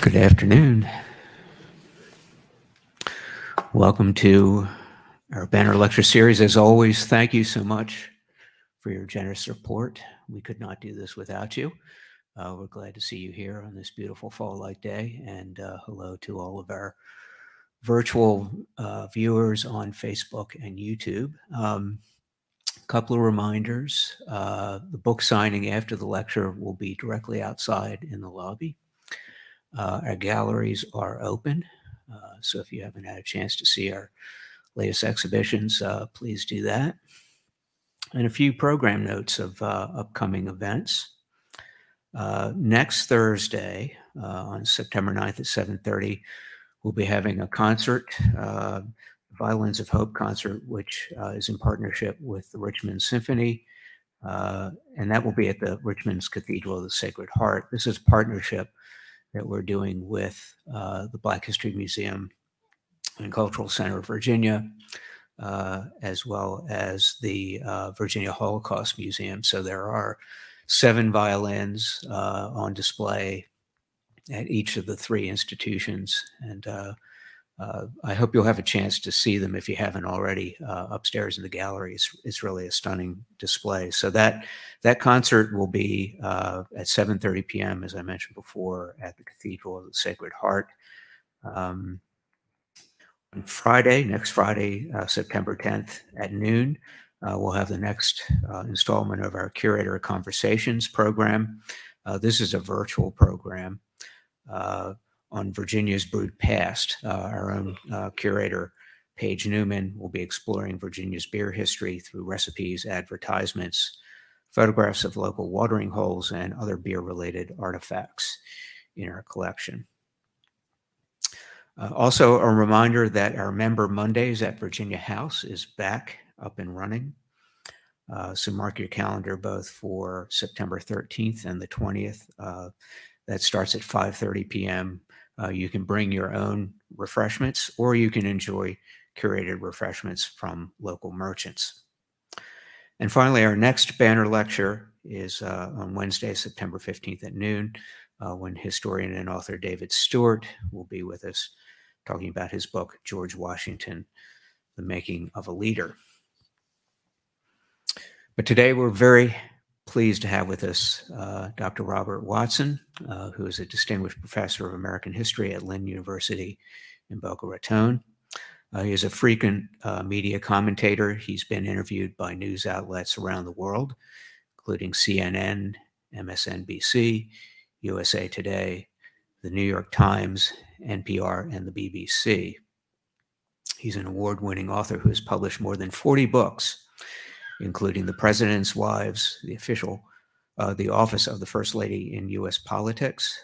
Good afternoon. Welcome to our banner lecture series. As always, thank you so much for your generous support. We could not do this without you. Uh, we're glad to see you here on this beautiful fall-like day, and uh, hello to all of our virtual uh, viewers on Facebook and YouTube. Um, a couple of reminders. Uh, the book signing after the lecture will be directly outside in the lobby. Uh, our galleries are open, uh, so if you haven't had a chance to see our latest exhibitions, please do that. And a few program notes of upcoming events. Uh, next Thursday, uh, on September 9th at 7:30, we'll be having a concert, uh, Violins of Hope concert, which uh, is in partnership with the Richmond Symphony, uh, and that will be at the Richmond's Cathedral of the Sacred Heart. This is partnership that we're doing with uh, the Black History Museum and Cultural Center of Virginia. Uh, as well as the uh, Virginia Holocaust Museum. So there are seven violins uh, on display at each of the three institutions. And uh, I hope you'll have a chance to see them if you haven't already uh, upstairs in the gallery. It's, it's, really a stunning display. So that that concert will be uh, at 7:30 p.m. as I mentioned before at the Cathedral of the Sacred Heart. Um, on Friday, next Friday, uh, September 10th at noon, uh, we'll have the next installment of our Curator Conversations program. This is a virtual program on Virginia's Brewed Past. Uh, our own uh, curator, Paige Newman, will be exploring Virginia's beer history through recipes, advertisements, photographs of local watering holes, and other beer related artifacts in our collection. also, a reminder that our Member Mondays at Virginia House is back up and running. Uh, so mark your calendar both for September 13th and the 20th. Uh, that starts at 5:30 p.m. Uh, you can bring your own refreshments, or you can enjoy curated refreshments from local merchants. And finally, our next banner lecture is uh, on Wednesday, September 15th at noon, uh, when historian and author David Stewart will be with us talking about his book, George Washington, The Making of a Leader. But today we're very pleased to have with us uh, Dr. Robert Watson, uh, who is a distinguished professor of American history at Lynn University in Boca Raton. Uh, he is a frequent uh, media commentator. He's been interviewed by news outlets around the world, including CNN, MSNBC, USA Today, the New York Times, NPR, and the BBC. He's an award winning author who has published more than 40 books including the president's wives, the official, uh, the office of the first lady in U.S. politics,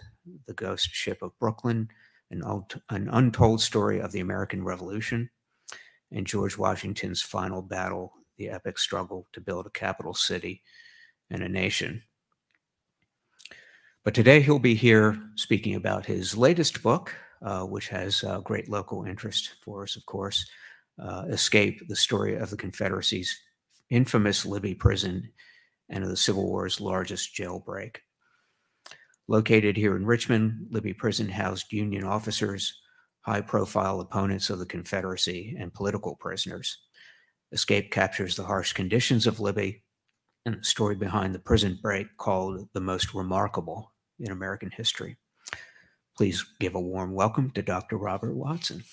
the ghost ship of Brooklyn, an, an untold story of the American Revolution, and George Washington's final battle, the epic struggle to build a capital city and a nation. But today he'll be here speaking about his latest book, uh, which has uh, great local interest for us, of course uh, Escape, the story of the Confederacy's infamous Libby prison and of the Civil War's largest jailbreak. Located here in Richmond, Libby Prison housed Union officers, high profile opponents of the Confederacy, and political prisoners. Escape captures the harsh conditions of Libby and the story behind the prison break called the most remarkable in American history. Please give a warm welcome to Dr. Robert Watson.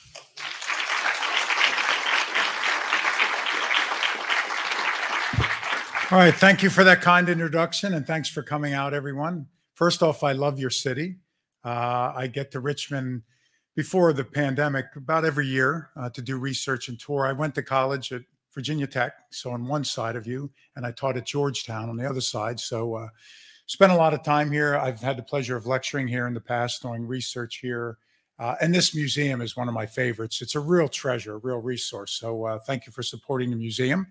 All right. Thank you for that kind introduction and thanks for coming out, everyone. First off, I love your city. Uh, I get to Richmond before the pandemic about every year uh, to do research and tour. I went to college at Virginia Tech, so on one side of you, and I taught at Georgetown on the other side. So, uh, spent a lot of time here. I've had the pleasure of lecturing here in the past, doing research here. Uh, and this museum is one of my favorites. It's a real treasure, a real resource. So, uh, thank you for supporting the museum.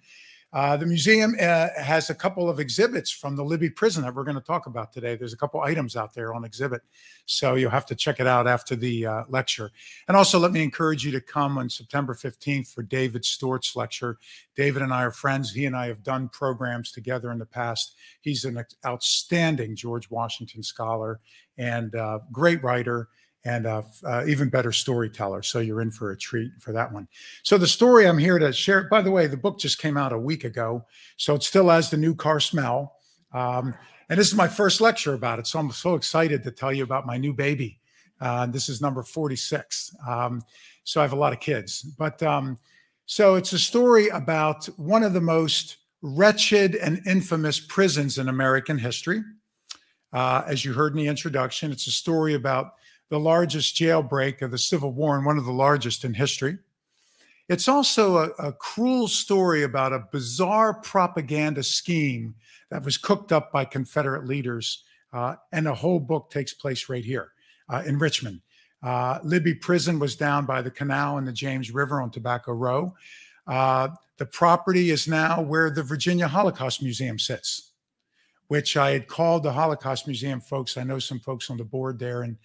Uh, the museum uh, has a couple of exhibits from the Libby prison that we're going to talk about today. There's a couple items out there on exhibit. So you'll have to check it out after the uh, lecture. And also, let me encourage you to come on September 15th for David Stewart's lecture. David and I are friends. He and I have done programs together in the past. He's an outstanding George Washington scholar and uh, great writer and uh, uh, even better storyteller. So you're in for a treat for that one. So the story I'm here to share. By the way, the book just came out a week ago, so it still has the new car smell. Um, and this is my first lecture about it, so I'm so excited to tell you about my new baby. Uh, this is number 46. Um, so I have a lot of kids, but um, so it's a story about one of the most wretched and infamous prisons in American history. Uh, as you heard in the introduction, it's a story about the largest jailbreak of the Civil War and one of the largest in history. It's also a, a, cruel story about a bizarre propaganda scheme that was cooked up by Confederate leaders. Uh, and the whole book takes place right here uh, in Richmond. Uh, Libby Prison was down by the canal and the James River on Tobacco Row. Uh, the property is now where the Virginia Holocaust Museum sits, which I had called the Holocaust Museum folks. I know some folks on the board there and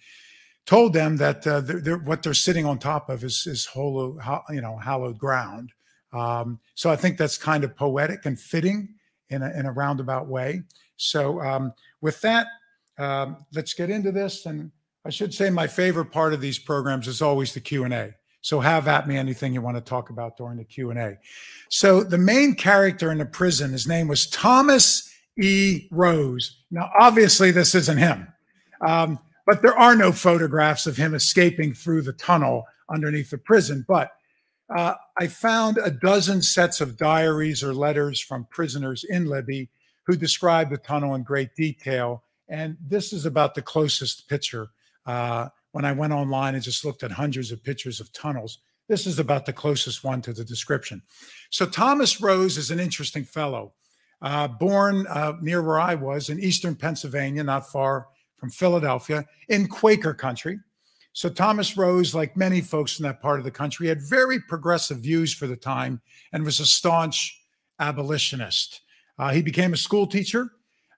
told them that uh, they're, they're, what they're sitting on top of is, is hollow, you know, hallowed ground. Um, so I think that's kind of poetic and fitting in a, in a roundabout way. So um, with that, um, let's get into this. And I should say my favorite part of these programs is always the Q&A. So have at me anything you want to talk about during the Q&A. So the main character in the prison, his name was Thomas E. Rose. Now, obviously, this isn't him, um, but there are no photographs of him escaping through the tunnel underneath the prison. But uh, I found a dozen sets of diaries or letters from prisoners in Libby who describe the tunnel in great detail. And this is about the closest picture. Uh, when I went online and just looked at hundreds of pictures of tunnels, this is about the closest one to the description. So Thomas Rose is an interesting fellow. Uh, born uh, near where I was in eastern Pennsylvania, not far from Philadelphia, in Quaker country. So Thomas Rose, like many folks in that part of the country, had very progressive views for the time and was a staunch abolitionist. Uh, he became a school teacher.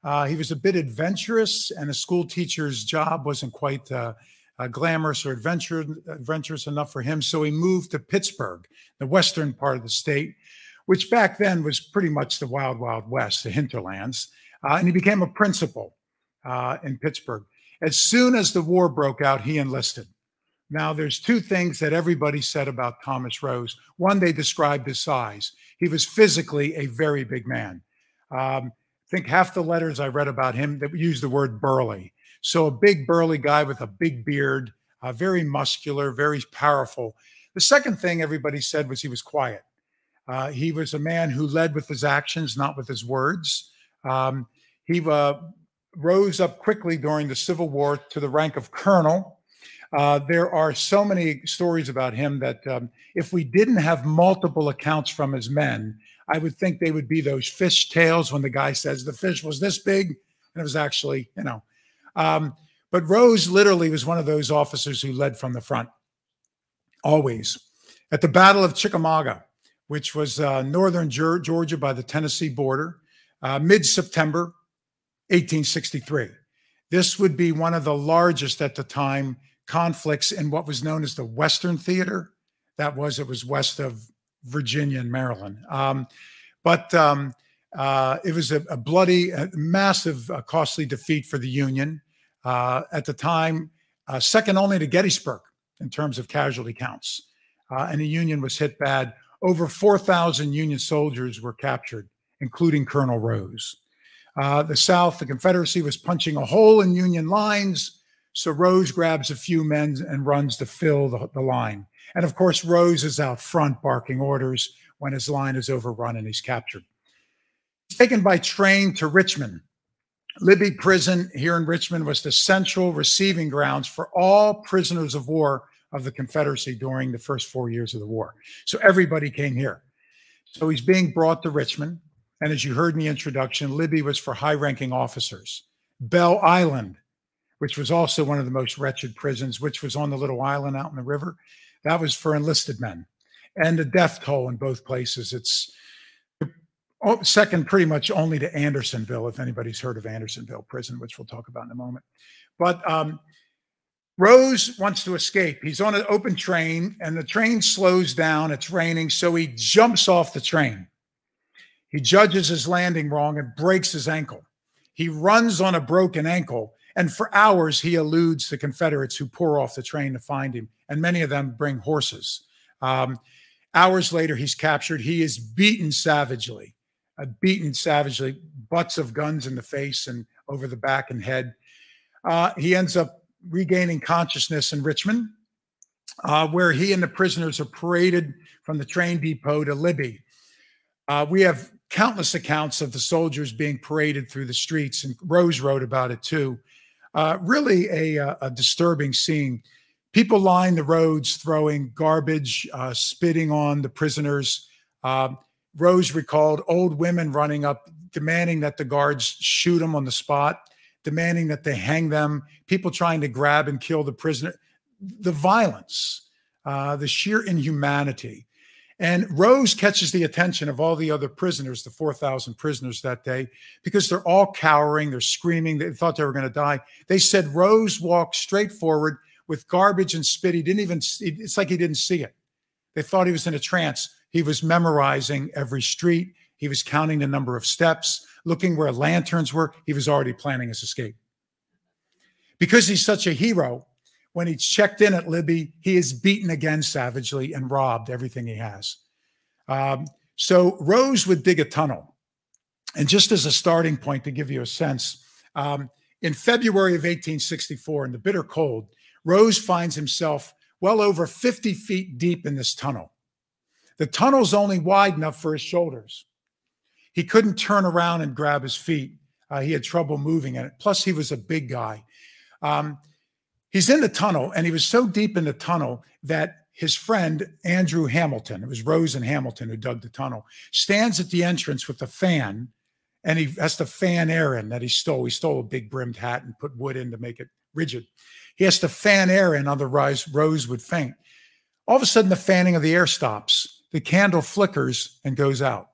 Uh, he was a bit adventurous, and a school teacher's job wasn't quite uh, uh glamorous or adventure, adventurous enough for him. So he moved to Pittsburgh, the western part of the state, which back then was pretty much the wild, wild west, the hinterlands. Uh, and he became a principal uh, in Pittsburgh. As soon as the war broke out, he enlisted. Now, there's two things that everybody said about Thomas Rose. One, they described his size. He was physically a very big man. Um, I think half the letters I read about him that used the word burly. So a big burly guy with a big beard, uh, very muscular, very powerful. The second thing everybody said was he was quiet. Uh, he was a man who led with his actions, not with his words. Um, he uh, rose up quickly during the Civil War to the rank of colonel. Uh, there are so many stories about him that um, if we didn't have multiple accounts from his men, I would think they would be those fish tales when the guy says the fish was this big and it was actually, you know. Um, but Rose literally was one of those officers who led from the front, always. At the Battle of Chickamauga, which was uh, northern Georgia by the Tennessee border, uh, mid September 1863. This would be one of the largest at the time conflicts in what was known as the Western Theater. That was, it was west of Virginia and Maryland. Um, but um, uh, it was a, a bloody, a massive, uh, costly defeat for the Union. Uh, at the time, uh, second only to Gettysburg in terms of casualty counts. Uh, and the Union was hit bad. Over 4,000 Union soldiers were captured, including Colonel Rose. Uh, the South, the Confederacy was punching a hole in Union lines. So Rose grabs a few men and runs to fill the, the line. And of course, Rose is out front barking orders when his line is overrun and he's captured. He's taken by train to Richmond. Libby Prison here in Richmond was the central receiving grounds for all prisoners of war of the Confederacy during the first four years of the war. So everybody came here. So he's being brought to Richmond. And as you heard in the introduction, Libby was for high ranking officers. Belle Island, which was also one of the most wretched prisons, which was on the little island out in the river, that was for enlisted men. And the death toll in both places, it's second pretty much only to Andersonville, if anybody's heard of Andersonville prison, which we'll talk about in a moment. But um, Rose wants to escape. He's on an open train, and the train slows down. It's raining, so he jumps off the train. He judges his landing wrong and breaks his ankle. He runs on a broken ankle And for hours, he eludes the Confederates who pour off the train to find him, and many of them bring horses. Um, hours later, he's captured. He is beaten savagely, uh, beaten savagely, butts of guns in the face and over the back and head. Uh, he ends up regaining consciousness in Richmond, uh, where he and the prisoners are paraded from the train depot to Libby. Uh, we have countless accounts of the soldiers being paraded through the streets, and Rose wrote about it too. Uh, really a, uh, a, disturbing scene. People line the roads throwing garbage, uh, spitting on the prisoners. Uh, Rose recalled old women running up, demanding that the guards shoot them on the spot, demanding that they hang them, people trying to grab and kill the prisoner. The violence, uh, the sheer inhumanity. And Rose catches the attention of all the other prisoners, the 4,000 prisoners that day, because they're all cowering, they're screaming, they thought they were going to die. They said Rose walked straight forward with garbage and spit. He didn't even, it's like he didn't see it. They thought he was in a trance. He was memorizing every street, he was counting the number of steps, looking where lanterns were. He was already planning his escape. Because he's such a hero, when he's checked in at Libby, he is beaten again savagely and robbed everything he has. Um, so Rose would dig a tunnel. And just as a starting point to give you a sense, um, in February of 1864, in the bitter cold, Rose finds himself well over 50 feet deep in this tunnel. The tunnel's only wide enough for his shoulders. He couldn't turn around and grab his feet. Uh, he had trouble moving in it. Plus, he was a big guy. Um, He's in the tunnel, and he was so deep in the tunnel that his friend Andrew Hamilton, it was Rose and Hamilton who dug the tunnel, stands at the entrance with a fan, and he has to fan air in that he stole. He stole a big brimmed hat and put wood in to make it rigid. He has to fan air in, otherwise Rose would faint. All of a sudden, the fanning of the air stops. The candle flickers and goes out.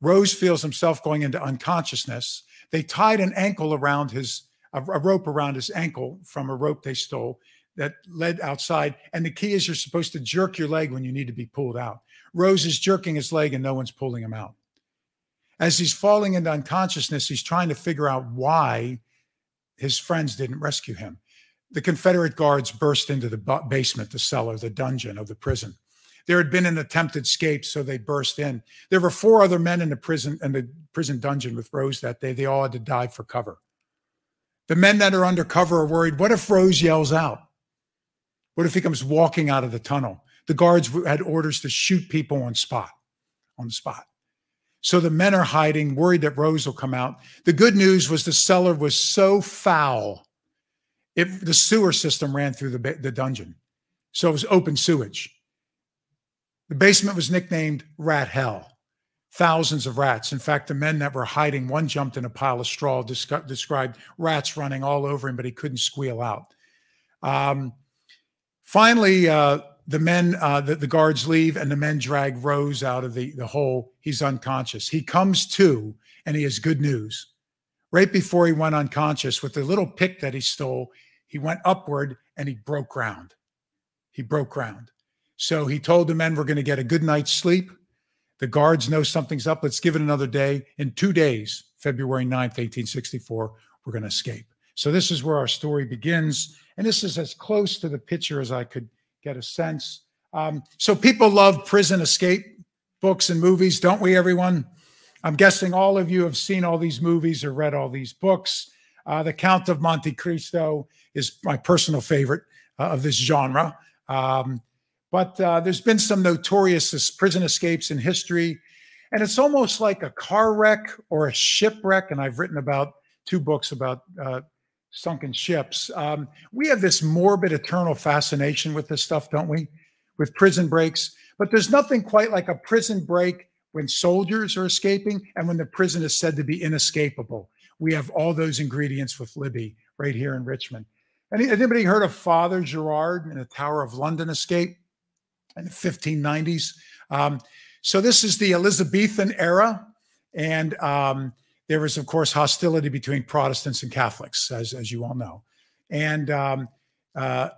Rose feels himself going into unconsciousness. They tied an ankle around his a, a rope around his ankle from a rope they stole that led outside. And the key is you're supposed to jerk your leg when you need to be pulled out. Rose is jerking his leg and no one's pulling him out. As he's falling into unconsciousness, he's trying to figure out why his friends didn't rescue him. The Confederate guards burst into the basement, the cellar, the dungeon of the prison. There had been an attempted escape, so they burst in. There were four other men in the prison in the prison dungeon with Rose that day. They all had to dive for cover. The men that are undercover are worried what if Rose yells out? What if he comes walking out of the tunnel? The guards had orders to shoot people on spot, on the spot. So the men are hiding, worried that Rose will come out. The good news was the cellar was so foul, it, the sewer system ran through the, the dungeon. So it was open sewage. The basement was nicknamed Rat Hell thousands of rats. In fact, the men that were hiding, one jumped in a pile of straw, described rats running all over him, but he couldn't squeal out. Um, finally, uh, the men, uh, the, the, guards leave, and the men drag Rose out of the, the hole. He's unconscious. He comes to, and he has good news. Right before he went unconscious, with the little pick that he stole, he went upward and he broke ground. He broke ground. So he told the men, We're going to get a good night's sleep. The guards know something's up. Let's give it another day. In two days, February 9th, 1864, we're going to escape. So this is where our story begins. And this is as close to the picture as I could get a sense. Um, so people love prison escape books and movies, don't we, everyone? I'm guessing all of you have seen all these movies or read all these books. Uh, the Count of Monte Cristo is my personal favorite uh, of this genre. Um, but uh, there's been some notorious prison escapes in history. And it's almost like a car wreck or a shipwreck. And I've written about two books about uh, sunken ships. Um, we have this morbid, eternal fascination with this stuff, don't we? With prison breaks. But there's nothing quite like a prison break when soldiers are escaping and when the prison is said to be inescapable. We have all those ingredients with Libby right here in Richmond. Any, anybody heard of Father Gerard in the Tower of London escape? In the 1590s. Um, so this is the Elizabethan era. And um, there was, of course, hostility between Protestants and Catholics, as, as you all know. And um, uh,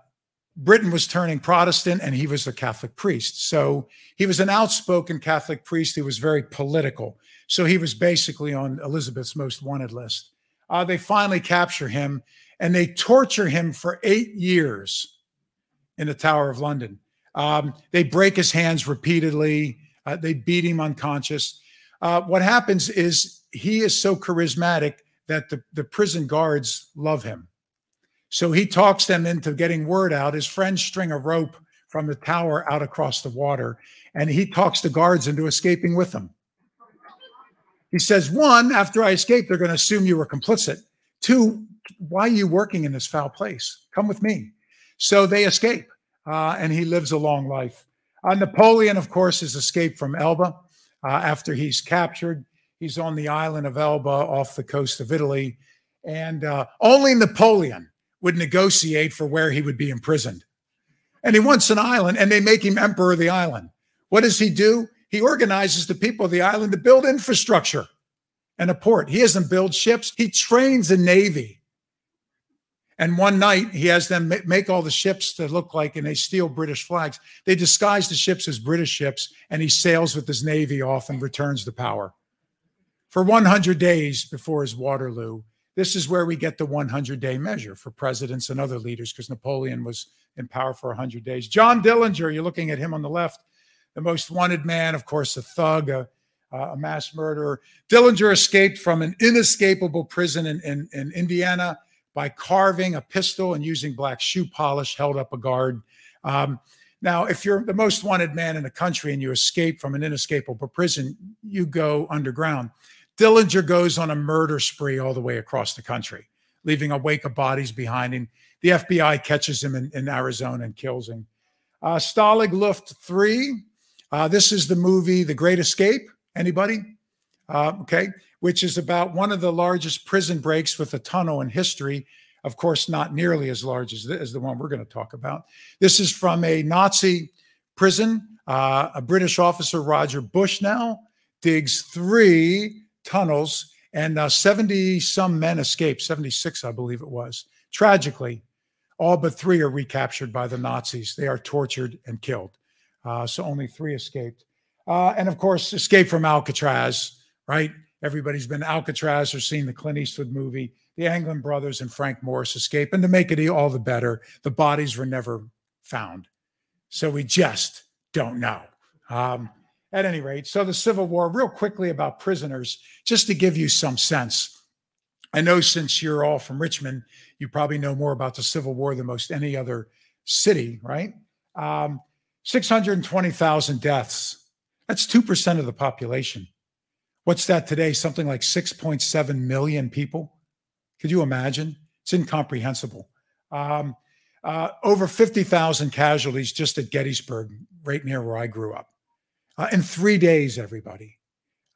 Britain was turning Protestant and he was a Catholic priest. So he was an outspoken Catholic priest who was very political. So he was basically on Elizabeth's most wanted list. Uh, they finally capture him and they torture him for eight years in the Tower of London. Um, they break his hands repeatedly. Uh, they beat him unconscious. Uh, what happens is he is so charismatic that the, the prison guards love him. So he talks them into getting word out. His friends string a rope from the tower out across the water, and he talks the guards into escaping with them. He says, one, after I escape, they're going to assume you were complicit. Two, why are you working in this foul place? Come with me. So they escape, uh, and he lives a long life. Uh, Napoleon, of course, has escaped from Elba uh, after he's captured. He's on the island of Elba off the coast of Italy. And uh, only Napoleon would negotiate for where he would be imprisoned. And he wants an island, and they make him emperor of the island. What does he do? He organizes the people of the island to build infrastructure and a port. He doesn't build ships, he trains a navy. And one night he has them make all the ships to look like, and they steal British flags. They disguise the ships as British ships, and he sails with his navy off and returns to power. For 100 days before his Waterloo, this is where we get the 100 day measure for presidents and other leaders, because Napoleon was in power for 100 days. John Dillinger, you're looking at him on the left, the most wanted man, of course, a thug, a, a mass murderer. Dillinger escaped from an inescapable prison in, in, in Indiana by carving a pistol and using black shoe polish, held up a guard. Um, now, if you're the most wanted man in the country and you escape from an inescapable prison, you go underground. Dillinger goes on a murder spree all the way across the country, leaving a wake of bodies behind him. The FBI catches him in, in Arizona and kills him. Uh, Stalag Luft 3. Uh, this is the movie The Great Escape. Anybody? Uh, okay which is about one of the largest prison breaks with a tunnel in history. Of course, not nearly as large as the, as the one we're going to talk about. This is from a Nazi prison. Uh, a British officer, Roger Bushnell, digs three tunnels, and 70 uh, some men escaped, 76, I believe it was. Tragically, all but three are recaptured by the Nazis. They are tortured and killed. Uh, so only three escaped. Uh, and of course, escape from Alcatraz, right? Everybody's been Alcatraz or seen the Clint Eastwood movie. The Anglin brothers and Frank Morris escape. And to make it all the better, the bodies were never found. So we just don't know. Um, at any rate, so the Civil War, real quickly about prisoners, just to give you some sense. I know since you're all from Richmond, you probably know more about the Civil War than most any other city, right? Um, 620,000 deaths. That's 2% of the population. What's that today? Something like 6.7 million people. Could you imagine? It's incomprehensible. Um, uh, over 50,000 casualties just at Gettysburg, right near where I grew up. Uh, in three days, everybody.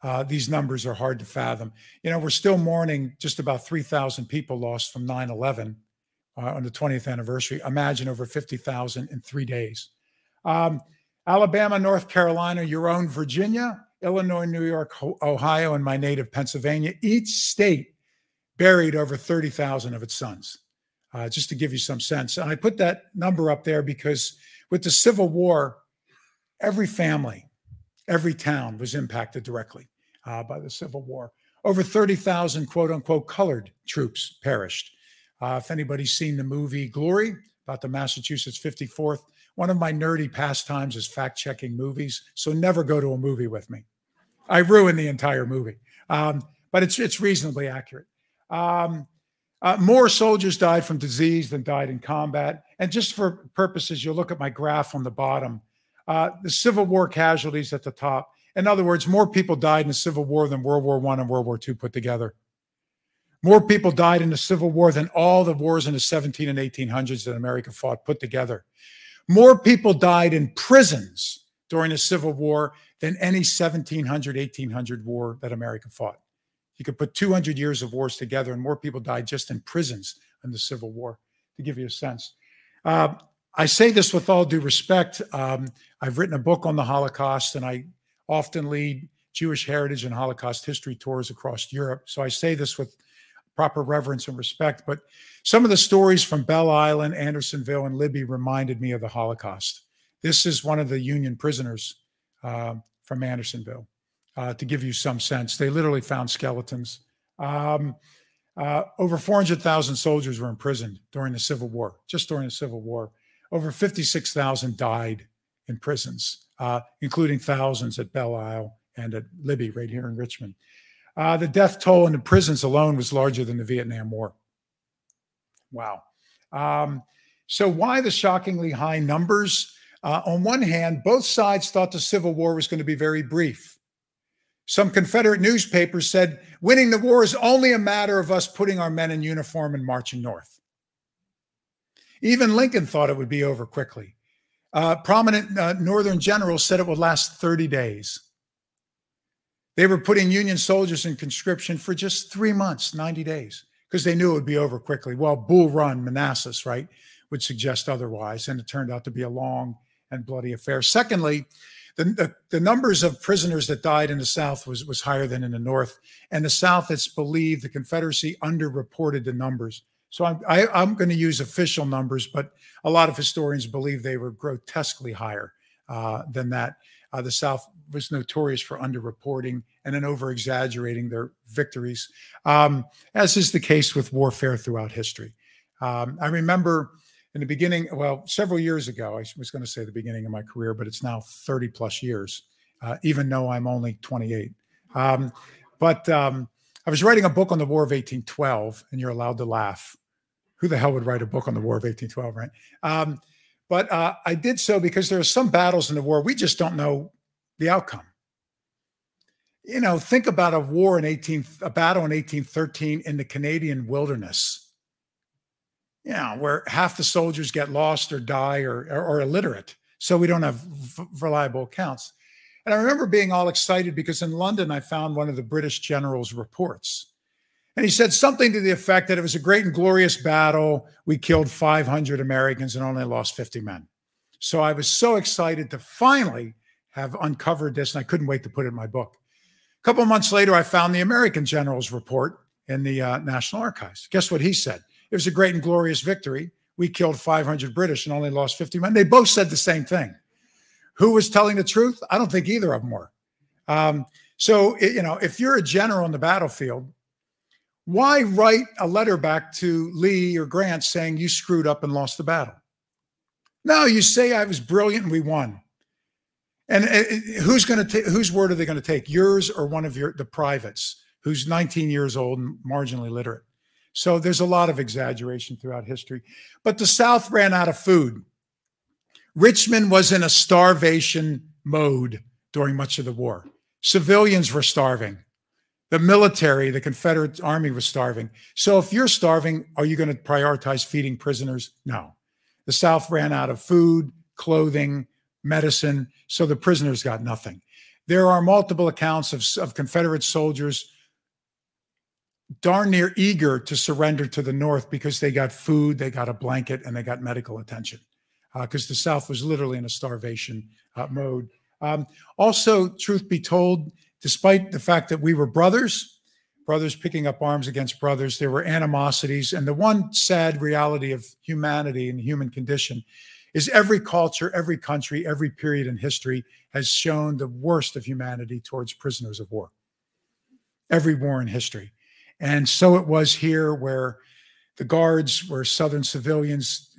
Uh, these numbers are hard to fathom. You know, we're still mourning just about 3,000 people lost from 9 11 uh, on the 20th anniversary. Imagine over 50,000 in three days. Um, Alabama, North Carolina, your own Virginia, Illinois, New York, Ohio, and my native Pennsylvania, each state buried over 30,000 of its sons, uh, just to give you some sense. And I put that number up there because with the Civil War, every family, every town was impacted directly uh, by the Civil War. Over 30,000 quote unquote colored troops perished. Uh, if anybody's seen the movie Glory about the Massachusetts 54th, one of my nerdy pastimes is fact checking movies. So never go to a movie with me. I ruined the entire movie, um, but it's it's reasonably accurate. Um, uh, more soldiers died from disease than died in combat. And just for purposes, you'll look at my graph on the bottom. Uh, the Civil War casualties at the top. In other words, more people died in the Civil War than World War One and World War Two put together. More people died in the Civil War than all the wars in the 17 and 1800s that America fought put together. More people died in prisons during the Civil War than any 1700, 1800 war that America fought. You could put 200 years of wars together, and more people died just in prisons in the Civil War, to give you a sense. Uh, I say this with all due respect. Um, I've written a book on the Holocaust, and I often lead Jewish heritage and Holocaust history tours across Europe. So I say this with proper reverence and respect. But some of the stories from Belle Island, Andersonville, and Libby reminded me of the Holocaust. This is one of the Union prisoners uh, from Andersonville, uh, to give you some sense. They literally found skeletons. Um, Uh, over 400,000 soldiers were imprisoned during the Civil War, just during the Civil War. Over 56,000 died in prisons, uh, including thousands at Belle Isle and at Libby, right here in Richmond. Uh, the death toll in the prisons alone was larger than the Vietnam War. Wow. Um, so, why the shockingly high numbers? Uh, on one hand, both sides thought the Civil War was going to be very brief. Some Confederate newspapers said winning the war is only a matter of us putting our men in uniform and marching north. Even Lincoln thought it would be over quickly. Uh, prominent uh, Northern generals said it would last 30 days. They were putting Union soldiers in conscription for just three months, 90 days, because they knew it would be over quickly. Well, Bull Run, Manassas, right, would suggest otherwise. And it turned out to be a long and bloody affair. Secondly, the, the, the, numbers of prisoners that died in the South was, was higher than in the North. And the South, it's believed the Confederacy underreported the numbers. So I'm, I, am i am going to use official numbers, but a lot of historians believe they were grotesquely higher uh, than that. Uh, the South was notorious for underreporting and then over exaggerating their victories, um, as is the case with warfare throughout history. Um, I remember in the beginning, well, several years ago, I was going to say the beginning of my career, but it's now 30 plus years, uh, even though I'm only 28. Um, but um, I was writing a book on the War of 1812, and you're allowed to laugh. Who the hell would write a book on the War of 1812, right? Um, but uh, I did so because there are some battles in the war we just don't know the outcome. You know, think about a war in 18, a battle in 1813 in the Canadian wilderness. Know, where half the soldiers get lost or die or, or, or illiterate. So we don't have v- reliable accounts. And I remember being all excited because in London, I found one of the British general's reports. And he said something to the effect that it was a great and glorious battle. We killed 500 Americans and only lost 50 men. So I was so excited to finally have uncovered this, and I couldn't wait to put it in my book. A couple months later, I found the American general's report in the uh, National Archives. Guess what he said? It was a great and glorious victory. We killed 500 British and only lost 50 men. They both said the same thing. Who was telling the truth? I don't think either of them were. Um, so, you know, if you're a general on the battlefield, why write a letter back to Lee or Grant saying you screwed up and lost the battle? No, you say I was brilliant and we won. And uh, uh, who's going to take whose word are they going to take? Yours or one of your the privates who's 19 years old and marginally literate? So there's a lot of exaggeration throughout history. But the South ran out of food. Richmond was in a starvation mode during much of the war. Civilians were starving. The military, the Confederate Army was starving. So if you're starving, are you going to prioritize feeding prisoners? No. The South ran out of food, clothing, medicine. So the prisoners got nothing. There are multiple accounts of, of Confederate soldiers darn near eager to surrender to the North because they got food, they got a blanket, and they got medical attention because uh, the South was literally in a starvation uh, mode. Um, also, truth be told, despite the fact that we were brothers, brothers picking up arms against brothers, there were animosities. And the one sad reality of humanity and the human condition is every culture, every country, every period in history has shown the worst of humanity towards prisoners of war. Every war in history. And so it was here where the guards were Southern civilians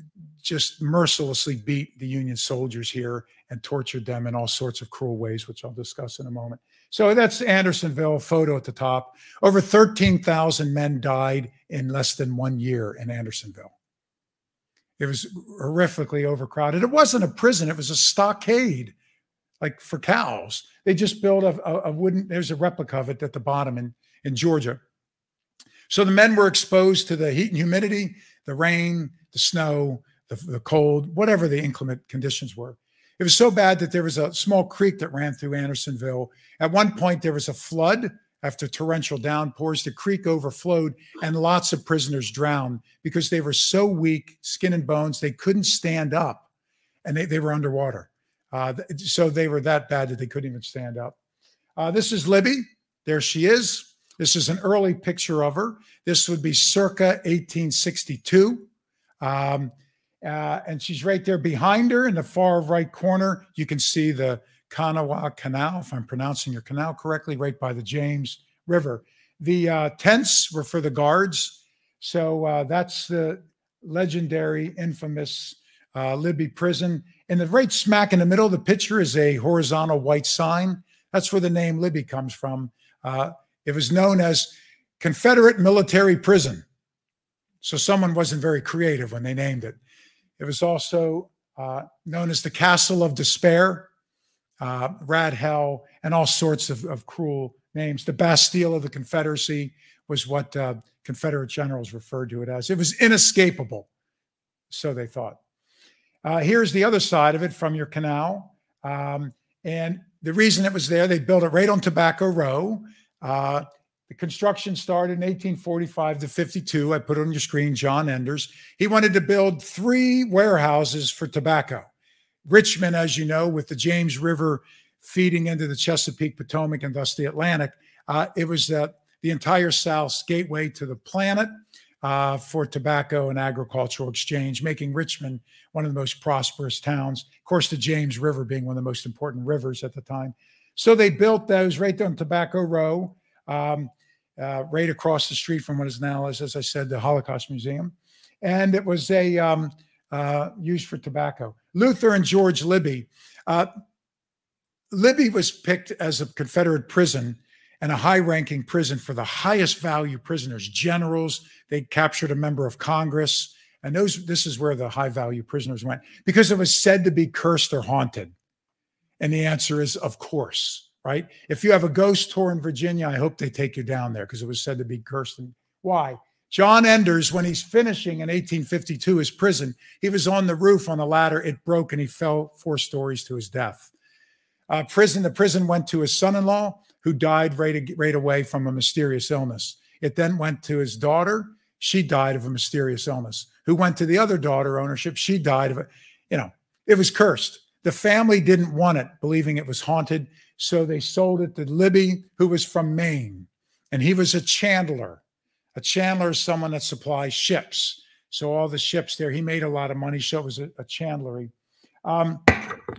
just mercilessly beat the Union soldiers here and tortured them in all sorts of cruel ways, which I'll discuss in a moment. So that's Andersonville photo at the top. Over 13,000 men died in less than one year in Andersonville. It was horrifically overcrowded. It wasn't a prison, it was a stockade, like for cows. They just built a, a, a wooden, there's a replica of it at the bottom in, in Georgia. So the men were exposed to the heat and humidity, the rain, the snow, the, the cold, whatever the inclement conditions were. It was so bad that there was a small creek that ran through Andersonville. At one point, there was a flood after torrential downpours, the creek overflowed and lots of prisoners drowned because they were so weak, skin and bones, they couldn't stand up and they, they were underwater. Uh, so they were that bad that they couldn't even stand up. Uh, this is Libby. There she is. This is an early picture of her. This would be circa 1862. Um, uh, and she's right there behind her in the far right corner. You can see the Kanawha Canal, if I'm pronouncing your canal correctly, right by the James River. The uh, tents were for the guards. So uh, that's the legendary, infamous uh, Libby prison. And the right smack in the middle of the picture is a horizontal white sign. That's where the name Libby comes from. It was known as Confederate Military Prison. So someone wasn't very creative when they named it. It was also uh, known as the Castle of Despair, uh, Rat Hell, and all sorts of, of, cruel names. The Bastille of the Confederacy was what uh, Confederate generals referred to it as. It was inescapable, so they thought. Uh, here's the other side of it from your canal. Um, and the reason it was there, they built it right on Tobacco Row. Uh, the construction started in 1845 to 52. I put on your screen, John Enders. He wanted to build three warehouses for tobacco. Richmond, as you know, with the James River feeding into the Chesapeake, Potomac, and thus the Atlantic, uh, it was uh, the entire South's gateway to the planet uh, for tobacco and agricultural exchange, making Richmond one of the most prosperous towns. Of course, the James River being one of the most important rivers at the time. So they built those right there on Tobacco Row um, uh, right across the street from what is now, as, as I said, the Holocaust Museum. And it was a um, uh, used for tobacco. Luther and George Libby. Uh, Libby was picked as a Confederate prison and a high ranking prison for the highest value prisoners, generals. They captured a member of Congress. And those, this is where the high value prisoners went because it was said to be cursed or haunted. And the answer is, of course right? If you have a ghost tour in Virginia, I hope they take you down there because it was said to be cursed. Why? John Enders, when he's finishing in 1852 his prison, he was on the roof on a ladder. It broke and he fell four stories to his death. Uh, prison. The prison went to his son-in-law, who died right, right away from a mysterious illness. It then went to his daughter. She died of a mysterious illness. Who went to the other daughter ownership? She died of it. You know, it was cursed. The family didn't want it, believing it was haunted. So they sold it to Libby, who was from Maine, and he was a chandler. A chandler is someone that supplies ships. So all the ships there, he made a lot of money. So it was a, a chandlery. Um,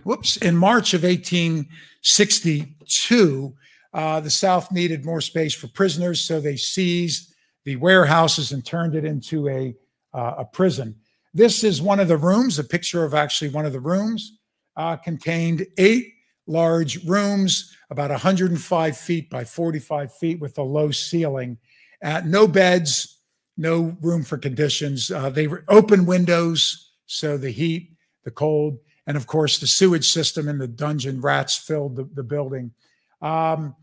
whoops! In March of 1862, uh, the South needed more space for prisoners, so they seized the warehouses and turned it into a uh, a prison. This is one of the rooms. A picture of actually one of the rooms uh, contained eight large rooms, about 105 feet by 45 feet with a low ceiling. Uh, no beds, no room for conditions. Uh, they were open windows, so the heat, the cold, and of course the sewage system in the dungeon rats filled the, the building. Um,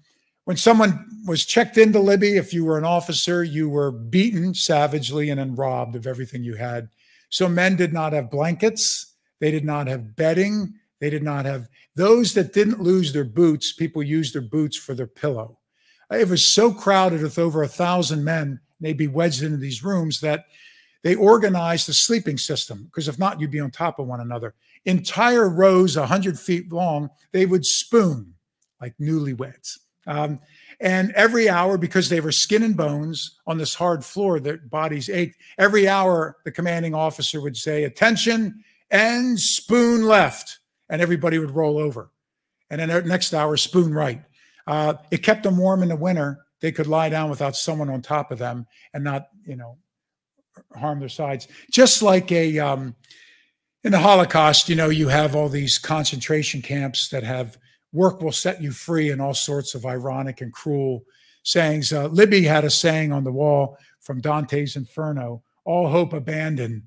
when someone was checked into Libby, if you were an officer, you were beaten savagely and then robbed of everything you had. So men did not have blankets, they did not have bedding, they did not have those that didn't lose their boots. People used their boots for their pillow. It was so crowded with over a thousand men, they'd be wedged into these rooms that they organized a sleeping system because if not, you'd be on top of one another. Entire rows, 100 feet long, they would spoon like newlyweds. Um, and every hour, because they were skin and bones on this hard floor, their bodies ached. Every hour, the commanding officer would say, Attention and spoon left and everybody would roll over. And then the next hour, spoon right. Uh, it kept them warm in the winter. They could lie down without someone on top of them and not, you know, harm their sides. Just like a um, in the Holocaust, you know, you have all these concentration camps that have work will set you free and all sorts of ironic and cruel sayings. Uh, Libby had a saying on the wall from Dante's Inferno: "All hope abandon,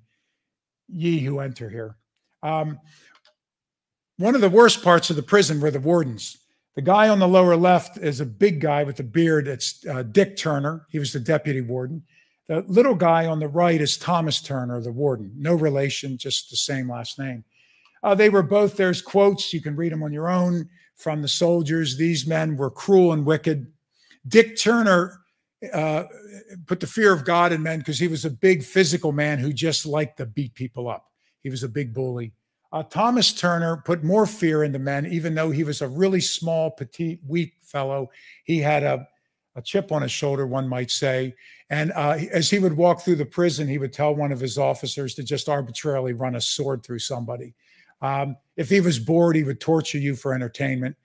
ye who enter here." Um, one of the worst parts of the prison were the wardens. The guy on the lower left is a big guy with a beard. It's uh, Dick Turner. He was the deputy warden. The little guy on the right is Thomas Turner, the warden. No relation, just the same last name. Uh, they were both, there's quotes, you can read them on your own from the soldiers. These men were cruel and wicked. Dick Turner uh, put the fear of God in men because he was a big physical man who just liked to beat people up. He was a big bully. Uh, Thomas Turner put more fear into men, even though he was a really small, petite, weak fellow. He had a, a chip on his shoulder, one might say. And uh, as he would walk through the prison, he would tell one of his officers to just arbitrarily run a sword through somebody. Um, if he was bored, he would torture you for entertainment.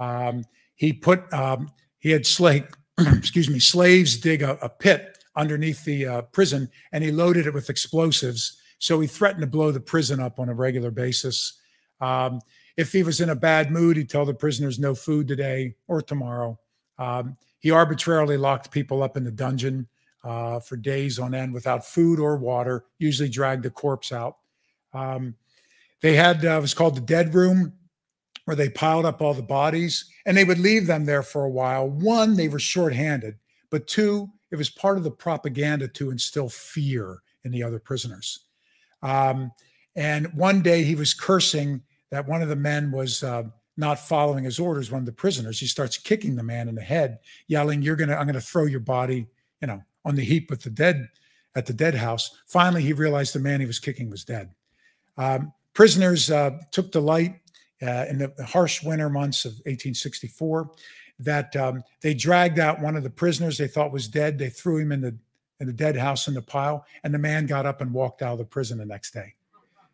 Um, he put um, he had slave excuse me, slaves dig a, a pit underneath the uh, prison and he loaded it with explosives. So he threatened to blow the prison up on a regular basis. Um, if he was in a bad mood, he'd tell the prisoners no food today or tomorrow. Um, he arbitrarily locked people up in the dungeon uh, for days on end without food or water, usually dragged the corpse out. Um, they had uh, it was called the dead room where they piled up all the bodies and they would leave them there for a while. One, they were shorthanded, but two, it was part of the propaganda to instill fear in the other prisoners. Um, and one day he was cursing that one of the men was uh, not following his orders. One of the prisoners, he starts kicking the man in the head, yelling, "You're gonna, I'm gonna throw your body, you know, on the heap with the dead at the dead house." Finally, he realized the man he was kicking was dead. Um, prisoners uh, took delight uh, in the harsh winter months of 1864 that um, they dragged out one of the prisoners they thought was dead. They threw him in the in the dead house in the pile, and the man got up and walked out of the prison the next day.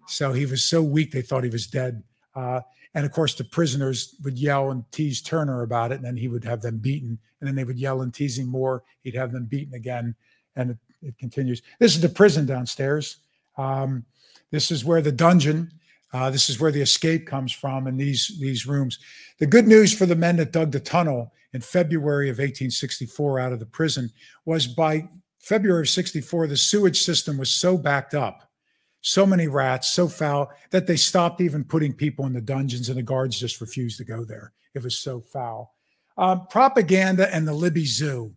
So he was so weak they thought he was dead. Uh, and of course, the prisoners would yell and tease Turner about it, and then he would have them beaten. And then they would yell and tease him more. He'd have them beaten again, and it, it continues. This is the prison downstairs. Um, this is where the dungeon uh, this is where the escape comes from in these, these rooms. The good news for the men that dug the tunnel in February of 1864 out of the prison was by February of 64, the sewage system was so backed up, so many rats, so foul, that they stopped even putting people in the dungeons and the guards just refused to go there. It was so foul. Uh, propaganda and the Libby Zoo.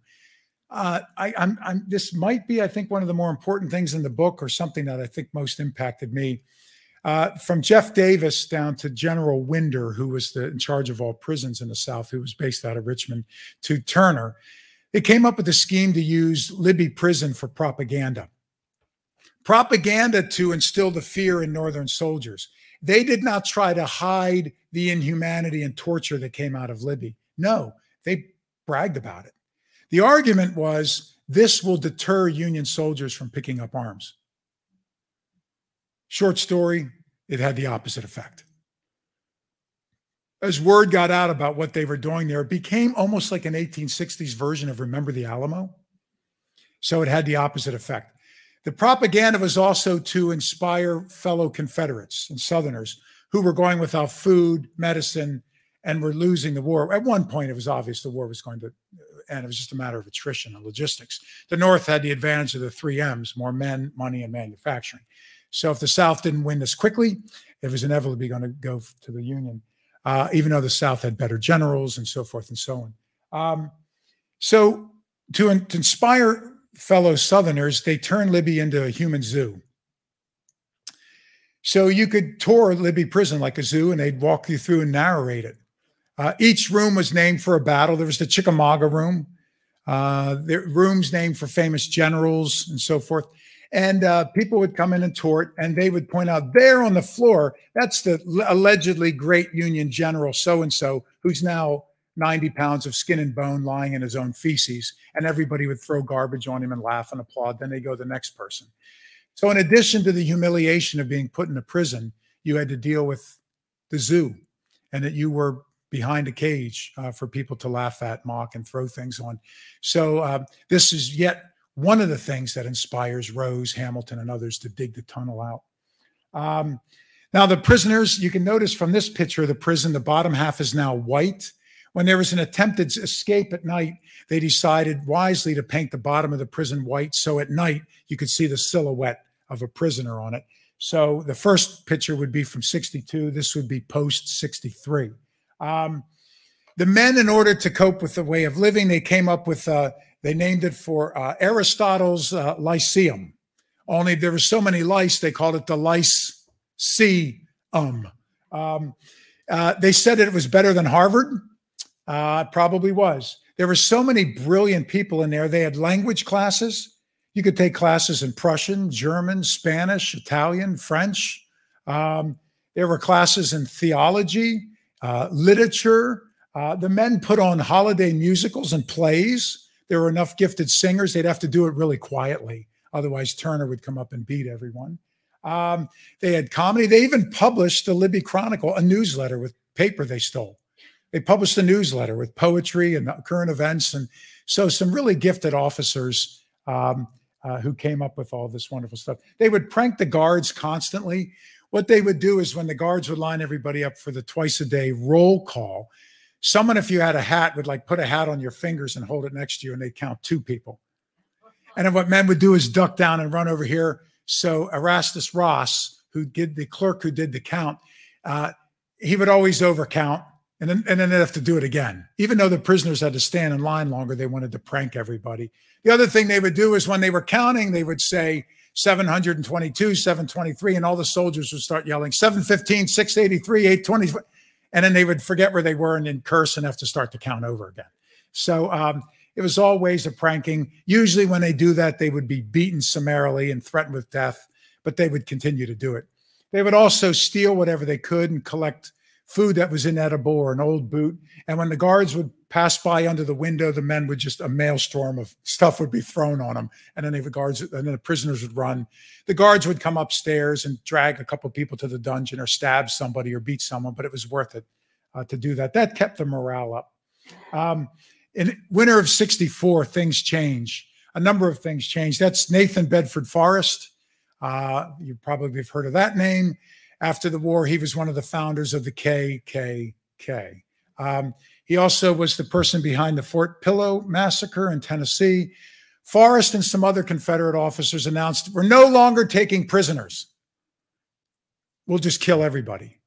Uh, I, I'm, I'm, this might be, I think, one of the more important things in the book or something that I think most impacted me. Uh, from Jeff Davis down to General Winder, who was the, in charge of all prisons in the South, who was based out of Richmond, to Turner, they came up with a scheme to use Libby Prison for propaganda. Propaganda to instill the fear in Northern soldiers. They did not try to hide the inhumanity and torture that came out of Libby. No, they bragged about it. The argument was this will deter Union soldiers from picking up arms. Short story, it had the opposite effect. As word got out about what they were doing there, it became almost like an 1860s version of Remember the Alamo. So it had the opposite effect. The propaganda was also to inspire fellow Confederates and Southerners who were going without food, medicine, and were losing the war. At one point, it was obvious the war was going to end. It was just a matter of attrition and logistics. The North had the advantage of the three M's more men, money, and manufacturing. So if the South didn't win this quickly, it was inevitably going to go to the Union, uh, even though the South had better generals and so forth and so on. Um, so to, to inspire fellow Southerners, they turned Libby into a human zoo. So you could tour Libby Prison like a zoo, and they'd walk you through and narrate it. Uh, each room was named for a battle. There was the Chickamauga room, uh, the rooms named for famous generals and so forth. And uh, people would come in and tort, and they would point out there on the floor, that's the allegedly great Union general so and so, who's now 90 pounds of skin and bone lying in his own feces. And everybody would throw garbage on him and laugh and applaud. Then they go to the next person. So, in addition to the humiliation of being put in a prison, you had to deal with the zoo and that you were behind a cage uh, for people to laugh at, mock, and throw things on. So, uh, this is yet one of the things that inspires Rose, Hamilton, and others to dig the tunnel out. Um, now, the prisoners, you can notice from this picture of the prison, the bottom half is now white. When there was an attempted escape at night, they decided wisely to paint the bottom of the prison white. So at night, you could see the silhouette of a prisoner on it. So the first picture would be from 62. This would be post 63. Um, the men, in order to cope with the way of living, they came up with uh, they named it for uh, Aristotle's uh, Lyceum. Only there were so many lice, they called it the Lyceum. Um, uh, they said it was better than Harvard. Uh, probably was. There were so many brilliant people in there. They had language classes. You could take classes in Prussian, German, Spanish, Italian, French. Um, there were classes in theology, uh, literature. Uh, the men put on holiday musicals and plays there were enough gifted singers, they'd have to do it really quietly. Otherwise, Turner would come up and beat everyone. Um, they had comedy. They even published the Libby Chronicle, a newsletter with paper they stole. They published a newsletter with poetry and current events. And so some really gifted officers um, uh, who came up with all this wonderful stuff. They would prank the guards constantly. What they would do is when the guards would line everybody up for the twice a day roll call, someone, if you had a hat, would like put a hat on your fingers and hold it next to you, and they'd count two people. And then what men would do is duck down and run over here. So Erasmus Ross, who did the clerk who did the count, uh, he would always overcount and then, and then they'd have to do it again. Even though the prisoners had to stand in line longer, they wanted to prank everybody. The other thing they would do is when they were counting, they would say 722, 723, and all the soldiers would start yelling 715, 683, 820. And then they would forget where they were and then curse and have to start to count over again. So um, it was all ways of pranking. Usually, when they do that, they would be beaten summarily and threatened with death, but they would continue to do it. They would also steal whatever they could and collect food that was inedible or an old boot. And when the guards would pass by under the window, the men would just a maelstrom of stuff would be thrown on them, and then the guards and then the prisoners would run. The guards would come upstairs and drag a couple of people to the dungeon or stab somebody or beat someone, but it was worth it uh, to do that. That kept the morale up. Um, in winter of '64, things change. A number of things change. That's Nathan Bedford Forrest. Uh, you probably have heard of that name. After the war, he was one of the founders of the KKK. Um, he also was the person behind the Fort Pillow massacre in Tennessee. Forrest and some other Confederate officers announced, We're no longer taking prisoners. We'll just kill everybody.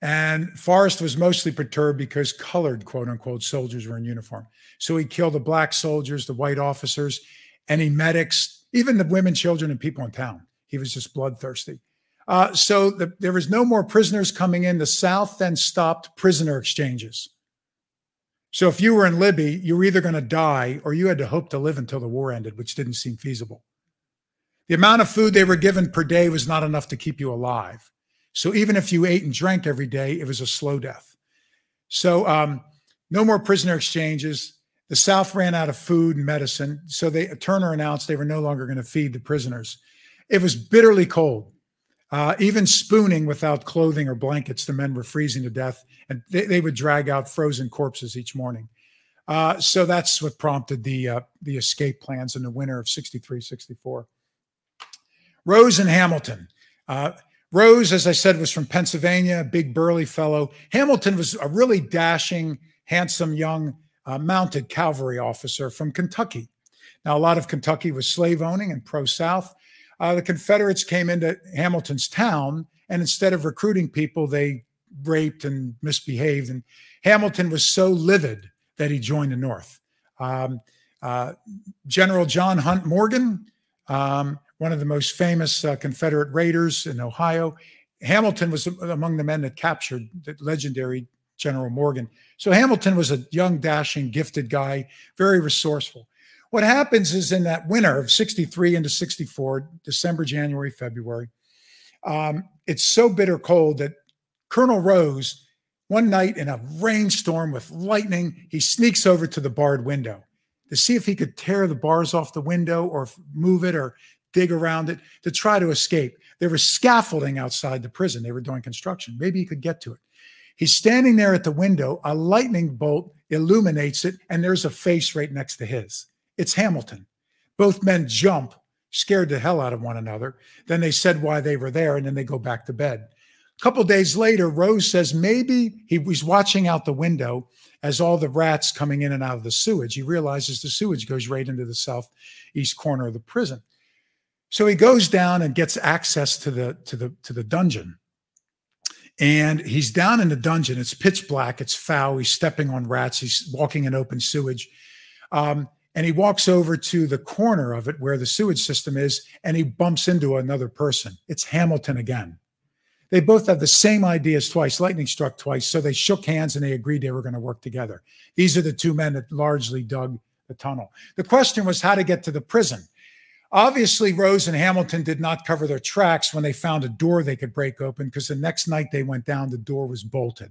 And Forrest was mostly perturbed because colored, quote unquote, soldiers were in uniform. So he killed the black soldiers, the white officers, any medics, even the women, children, and people in town. He was just bloodthirsty. Uh, so the, there was no more prisoners coming in. The South then stopped prisoner exchanges. So if you were in Libby, you were either going to die or you had to hope to live until the war ended, which didn't seem feasible. The amount of food they were given per day was not enough to keep you alive. So even if you ate and drank every day, it was a slow death. So um, no more prisoner exchanges. The South ran out of food and medicine. So they Turner announced they were no longer going to feed the prisoners. It was bitterly cold. Uh, even spooning without clothing or blankets, the men were freezing to death, and they, they would drag out frozen corpses each morning. Uh, so that's what prompted the uh, the escape plans in the winter of 63, 64. Rose and Hamilton. Uh, Rose, as I said, was from Pennsylvania, a big burly fellow. Hamilton was a really dashing, handsome young uh, mounted cavalry officer from Kentucky. Now, a lot of Kentucky was slave owning and pro South uh, the Confederates came into Hamilton's town, and instead of recruiting people, they raped and misbehaved. And Hamilton was so livid that he joined the North. Um, uh, General John Hunt Morgan, um, one of the most famous uh, Confederate raiders in Ohio, Hamilton was among the men that captured the legendary General Morgan. So Hamilton was a young, dashing, gifted guy, very resourceful. What happens is in that winter of 63 into 64, December, January, February, um, it's so bitter cold that Colonel Rose, one night in a rainstorm with lightning, he sneaks over to the barred window to see if he could tear the bars off the window or move it or dig around it to try to escape. There was scaffolding outside the prison. They were doing construction. Maybe he could get to it. He's standing there at the window. A lightning bolt illuminates it, and there's a face right next to his. It's Hamilton. Both men jump, scared the hell out of one another. Then they said why they were there, and then they go back to bed. A couple days later, Rose says maybe he was watching out the window as all the rats coming in and out of the sewage. He realizes the sewage goes right into the southeast corner of the prison. So he goes down and gets access to the to the to the dungeon. And he's down in the dungeon. It's pitch black. It's foul. He's stepping on rats. He's walking in open sewage. Um, and he walks over to the corner of it where the sewage system is and he bumps into another person. It's Hamilton again. They both have the same ideas twice. Lightning struck twice. So they shook hands and they agreed they were going to work together. These are the two men that largely dug the tunnel. The question was how to get to the prison. Obviously, Rose and Hamilton did not cover their tracks when they found a door they could break open because the next night they went down, the door was bolted.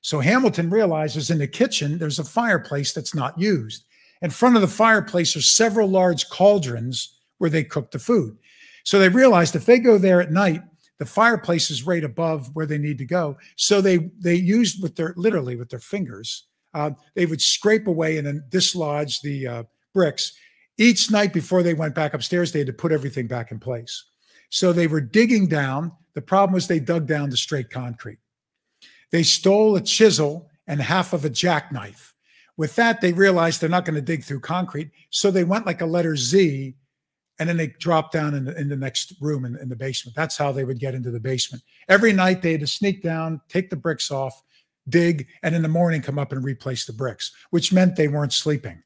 So Hamilton realizes in the kitchen, there's a fireplace that's not used. In front of the fireplace are several large cauldrons where they cook the food. So they realized if they go there at night, the fireplace is right above where they need to go. So they they used with their literally with their fingers, uh, they would scrape away and then dislodge the uh, bricks. Each night before they went back upstairs, they had to put everything back in place. So they were digging down. The problem was they dug down to straight concrete. They stole a chisel and half of a jackknife. With that, they realized they're not going to dig through concrete. So they went like a letter Z and then they dropped down in the, in the next room in, in the basement. That's how they would get into the basement. Every night they had to sneak down, take the bricks off, dig, and in the morning come up and replace the bricks, which meant they weren't sleeping.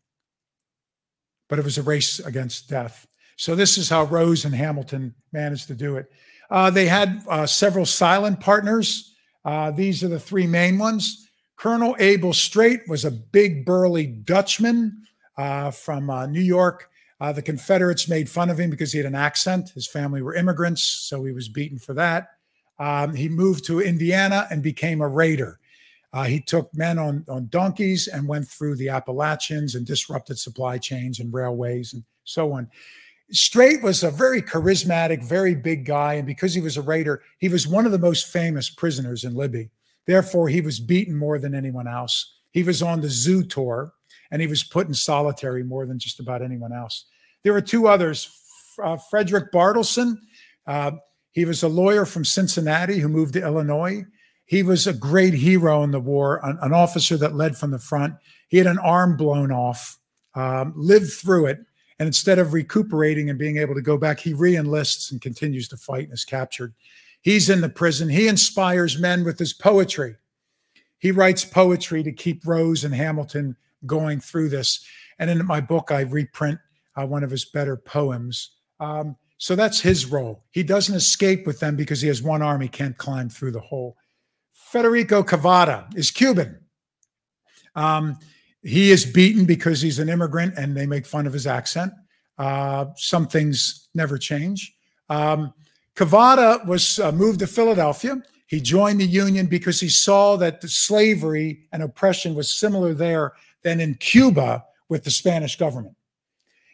But it was a race against death. So this is how Rose and Hamilton managed to do it. Uh, they had uh, several silent partners. Uh, these are the three main ones. Colonel Abel Streight was a big, burly Dutchman uh, from uh, New York. Uh, the Confederates made fun of him because he had an accent. His family were immigrants, so he was beaten for that. Um, he moved to Indiana and became a raider. Uh, he took men on, on donkeys and went through the Appalachians and disrupted supply chains and railways and so on. Streight was a very charismatic, very big guy. And because he was a raider, he was one of the most famous prisoners in Libby. Therefore, he was beaten more than anyone else. He was on the zoo tour and he was put in solitary more than just about anyone else. There were two others uh, Frederick Bartleson. Uh, he was a lawyer from Cincinnati who moved to Illinois. He was a great hero in the war, an, an officer that led from the front. He had an arm blown off, um, lived through it, and instead of recuperating and being able to go back, he re enlists and continues to fight and is captured. He's in the prison. He inspires men with his poetry. He writes poetry to keep Rose and Hamilton going through this. And in my book, I reprint uh, one of his better poems. Um, so that's his role. He doesn't escape with them because he has one arm. He can't climb through the hole. Federico Cavada is Cuban. Um, he is beaten because he's an immigrant and they make fun of his accent. Uh, some things never change. Um, Cavada was uh, moved to Philadelphia. He joined the Union because he saw that the slavery and oppression was similar there than in Cuba with the Spanish government.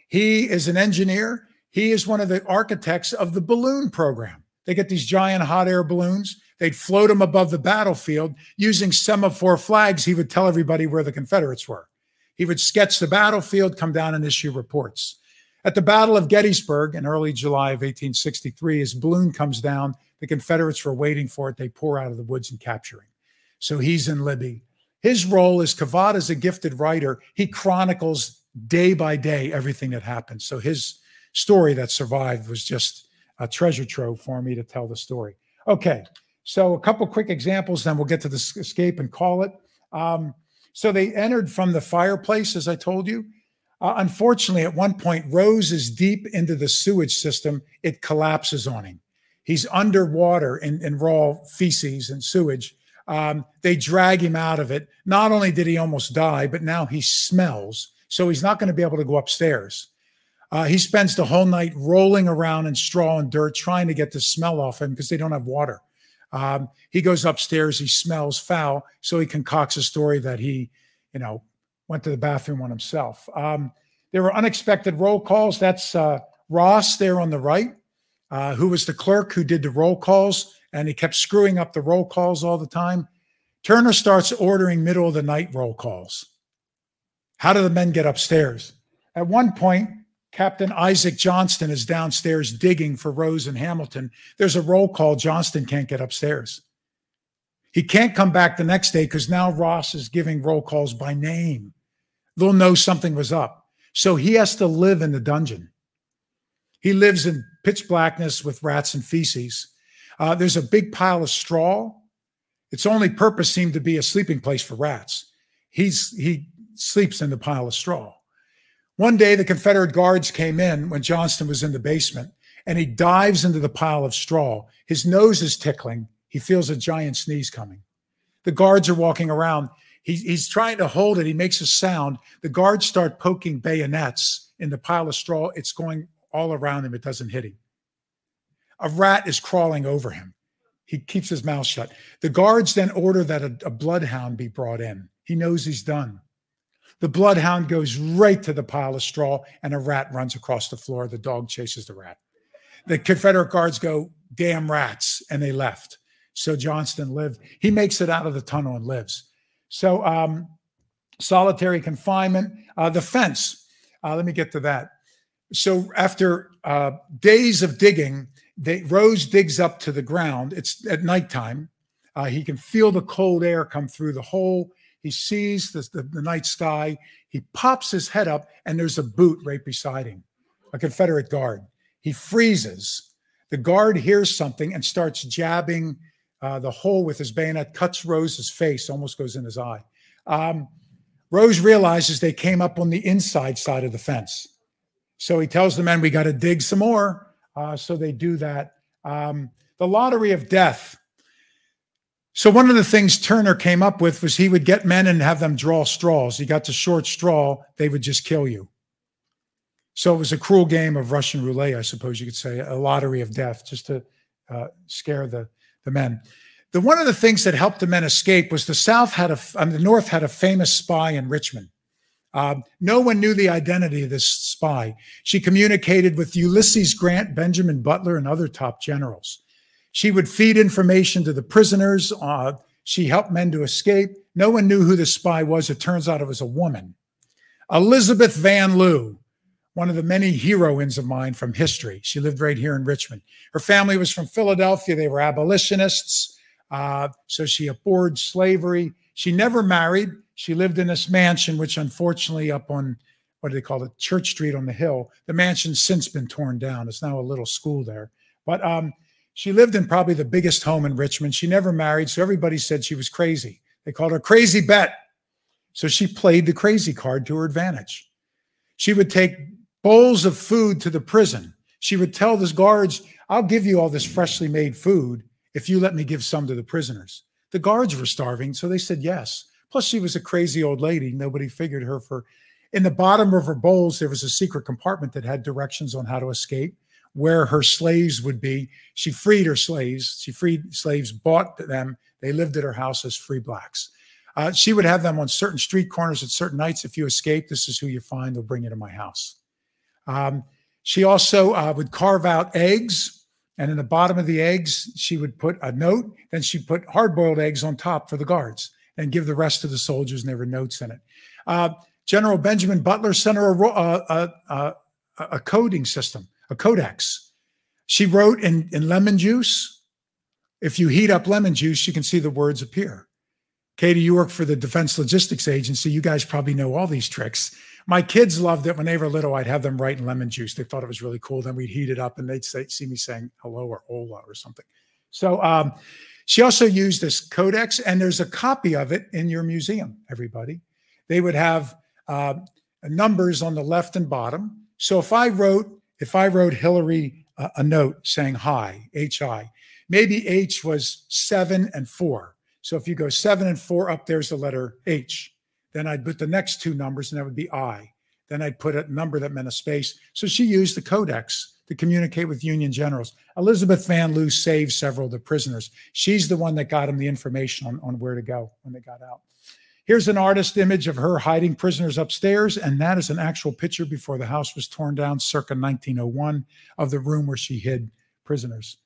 He is an engineer. He is one of the architects of the balloon program. They get these giant hot air balloons. They'd float them above the battlefield using semaphore flags. He would tell everybody where the Confederates were. He would sketch the battlefield, come down and issue reports. At the Battle of Gettysburg in early July of 1863, his balloon comes down. The Confederates were waiting for it. They pour out of the woods and capture him. So he's in Libby. His role is Cavada's a gifted writer. He chronicles day by day everything that happens. So his story that survived was just a treasure trove for me to tell the story. Okay, so a couple quick examples, then we'll get to the escape and call it. Um, so they entered from the fireplace, as I told you. Uh, unfortunately, at one point, Rose is deep into the sewage system. It collapses on him. He's underwater in, in raw feces and sewage. Um, they drag him out of it. Not only did he almost die, but now he smells. So he's not going to be able to go upstairs. Uh, he spends the whole night rolling around in straw and dirt trying to get the smell off him because they don't have water. Um, he goes upstairs, he smells foul, so he concocts a story that he, you know, went to the bathroom on himself. Um, there were unexpected roll calls. That's uh, Ross there on the right, uh, who was the clerk who did the roll calls, and he kept screwing up the roll calls all the time. Turner starts ordering middle of the night roll calls. How do the men get upstairs? At one point, Captain Isaac Johnston is downstairs digging for Rose and Hamilton. There's a roll call. Johnston can't get upstairs. He can't come back the next day because now Ross is giving roll calls by name they'll know something was up. So he has to live in the dungeon. He lives in pitch blackness with rats and feces. Uh, there's a big pile of straw. Its only purpose seemed to be a sleeping place for rats. He's he sleeps in the pile of straw. One day, the Confederate guards came in when Johnston was in the basement, and he dives into the pile of straw. His nose is tickling. He feels a giant sneeze coming. The guards are walking around. He's, he's trying to hold it. He makes a sound. The guards start poking bayonets in the pile of straw. It's going all around him. It doesn't hit him. A rat is crawling over him. He keeps his mouth shut. The guards then order that a, a bloodhound be brought in. He knows he's done. The bloodhound goes right to the pile of straw, and a rat runs across the floor. The dog chases the rat. The Confederate guards go damn rats. And they left. So Johnston lived. He makes it out of the tunnel and lives. So um, solitary confinement, uh, the fence. Uh, let me get to that. So after uh, days of digging, they, Rose digs up to the ground. It's at nighttime. Uh, he can feel the cold air come through the hole. He sees the, the, the night sky. He pops his head up, and there's a boot right beside him, a Confederate guard. He freezes. The guard hears something and starts jabbing uh, the hole with his bayonet, cuts Rose's face, almost goes in his eye. Um, Rose realizes they came up on the inside side of the fence. So he tells the men, We got to dig some more. Uh, so they do that. Um, the lottery of death. So one of the things Turner came up with was he would get men and have them draw straws. He got the short straw, they would just kill you. So it was a cruel game of Russian roulette, I suppose you could say, a lottery of death, just to uh, scare the, the men. The one of the things that helped the men escape was the South had a, I mean, the North had a famous spy in Richmond. Uh, no one knew the identity of this spy. She communicated with Ulysses Grant, Benjamin Butler, and other top generals. She would feed information to the prisoners. Uh, she helped men to escape. No one knew who the spy was. It turns out it was a woman. Elizabeth Van Lew, one of the many heroines of mine from history. She lived right here in Richmond. Her family was from Philadelphia. They were abolitionists. Uh, so she abhorred slavery. She never married. She lived in this mansion, which unfortunately up on what do they call it, Church Street on the hill. The mansion's since been torn down. It's now a little school there. But um, she lived in probably the biggest home in Richmond. She never married, so everybody said she was crazy. They called her Crazy Bet. So she played the crazy card to her advantage. She would take bowls of food to the prison. She would tell the guards, I'll give you all this freshly made food if you let me give some to the prisoners. The guards were starving, so they said yes. Plus, she was a crazy old lady. Nobody figured her for. In the bottom of her bowls, there was a secret compartment that had directions on how to escape, where her slaves would be. She freed her slaves. She freed slaves, bought them. They lived at her house as free blacks. Uh, she would have them on certain street corners at certain nights. If you escape, this is who you find. They'll bring you to my house. Um, she also uh, would carve out eggs, and in the bottom of the eggs, she would put a note. Then she put hard boiled eggs on top for the guards and give the rest to the soldiers, and there were notes in it. Uh, General Benjamin Butler sent her a, a, a, a, coding system, a codex. She wrote in, in lemon juice. If you heat up lemon juice, you can see the words appear. Katie, you work for the Defense Logistics Agency. You guys probably know all these tricks. My kids loved it when they were little. I'd have them write in lemon juice. They thought it was really cool. Then we'd heat it up and they'd say, see me saying hello or hola or something. So um, she also used this codex, and there's a copy of it in your museum, everybody. They would have uh, numbers on the left and bottom. So if I wrote, if I wrote Hillary uh, a note saying hi, H-I, maybe H was seven and four. So if you go seven and four up, there's the letter H. Then I'd put the next two numbers, and that would be I. Then I'd put a number that meant a space. So she used the codex to communicate with Union generals. Elizabeth Van Lew saved several of the prisoners. She's the one that got them the information on, on where to go when they got out. Here's an artist image of her hiding prisoners upstairs, and that is an actual picture before the house was torn down circa 1901 of the room where she hid prisoners.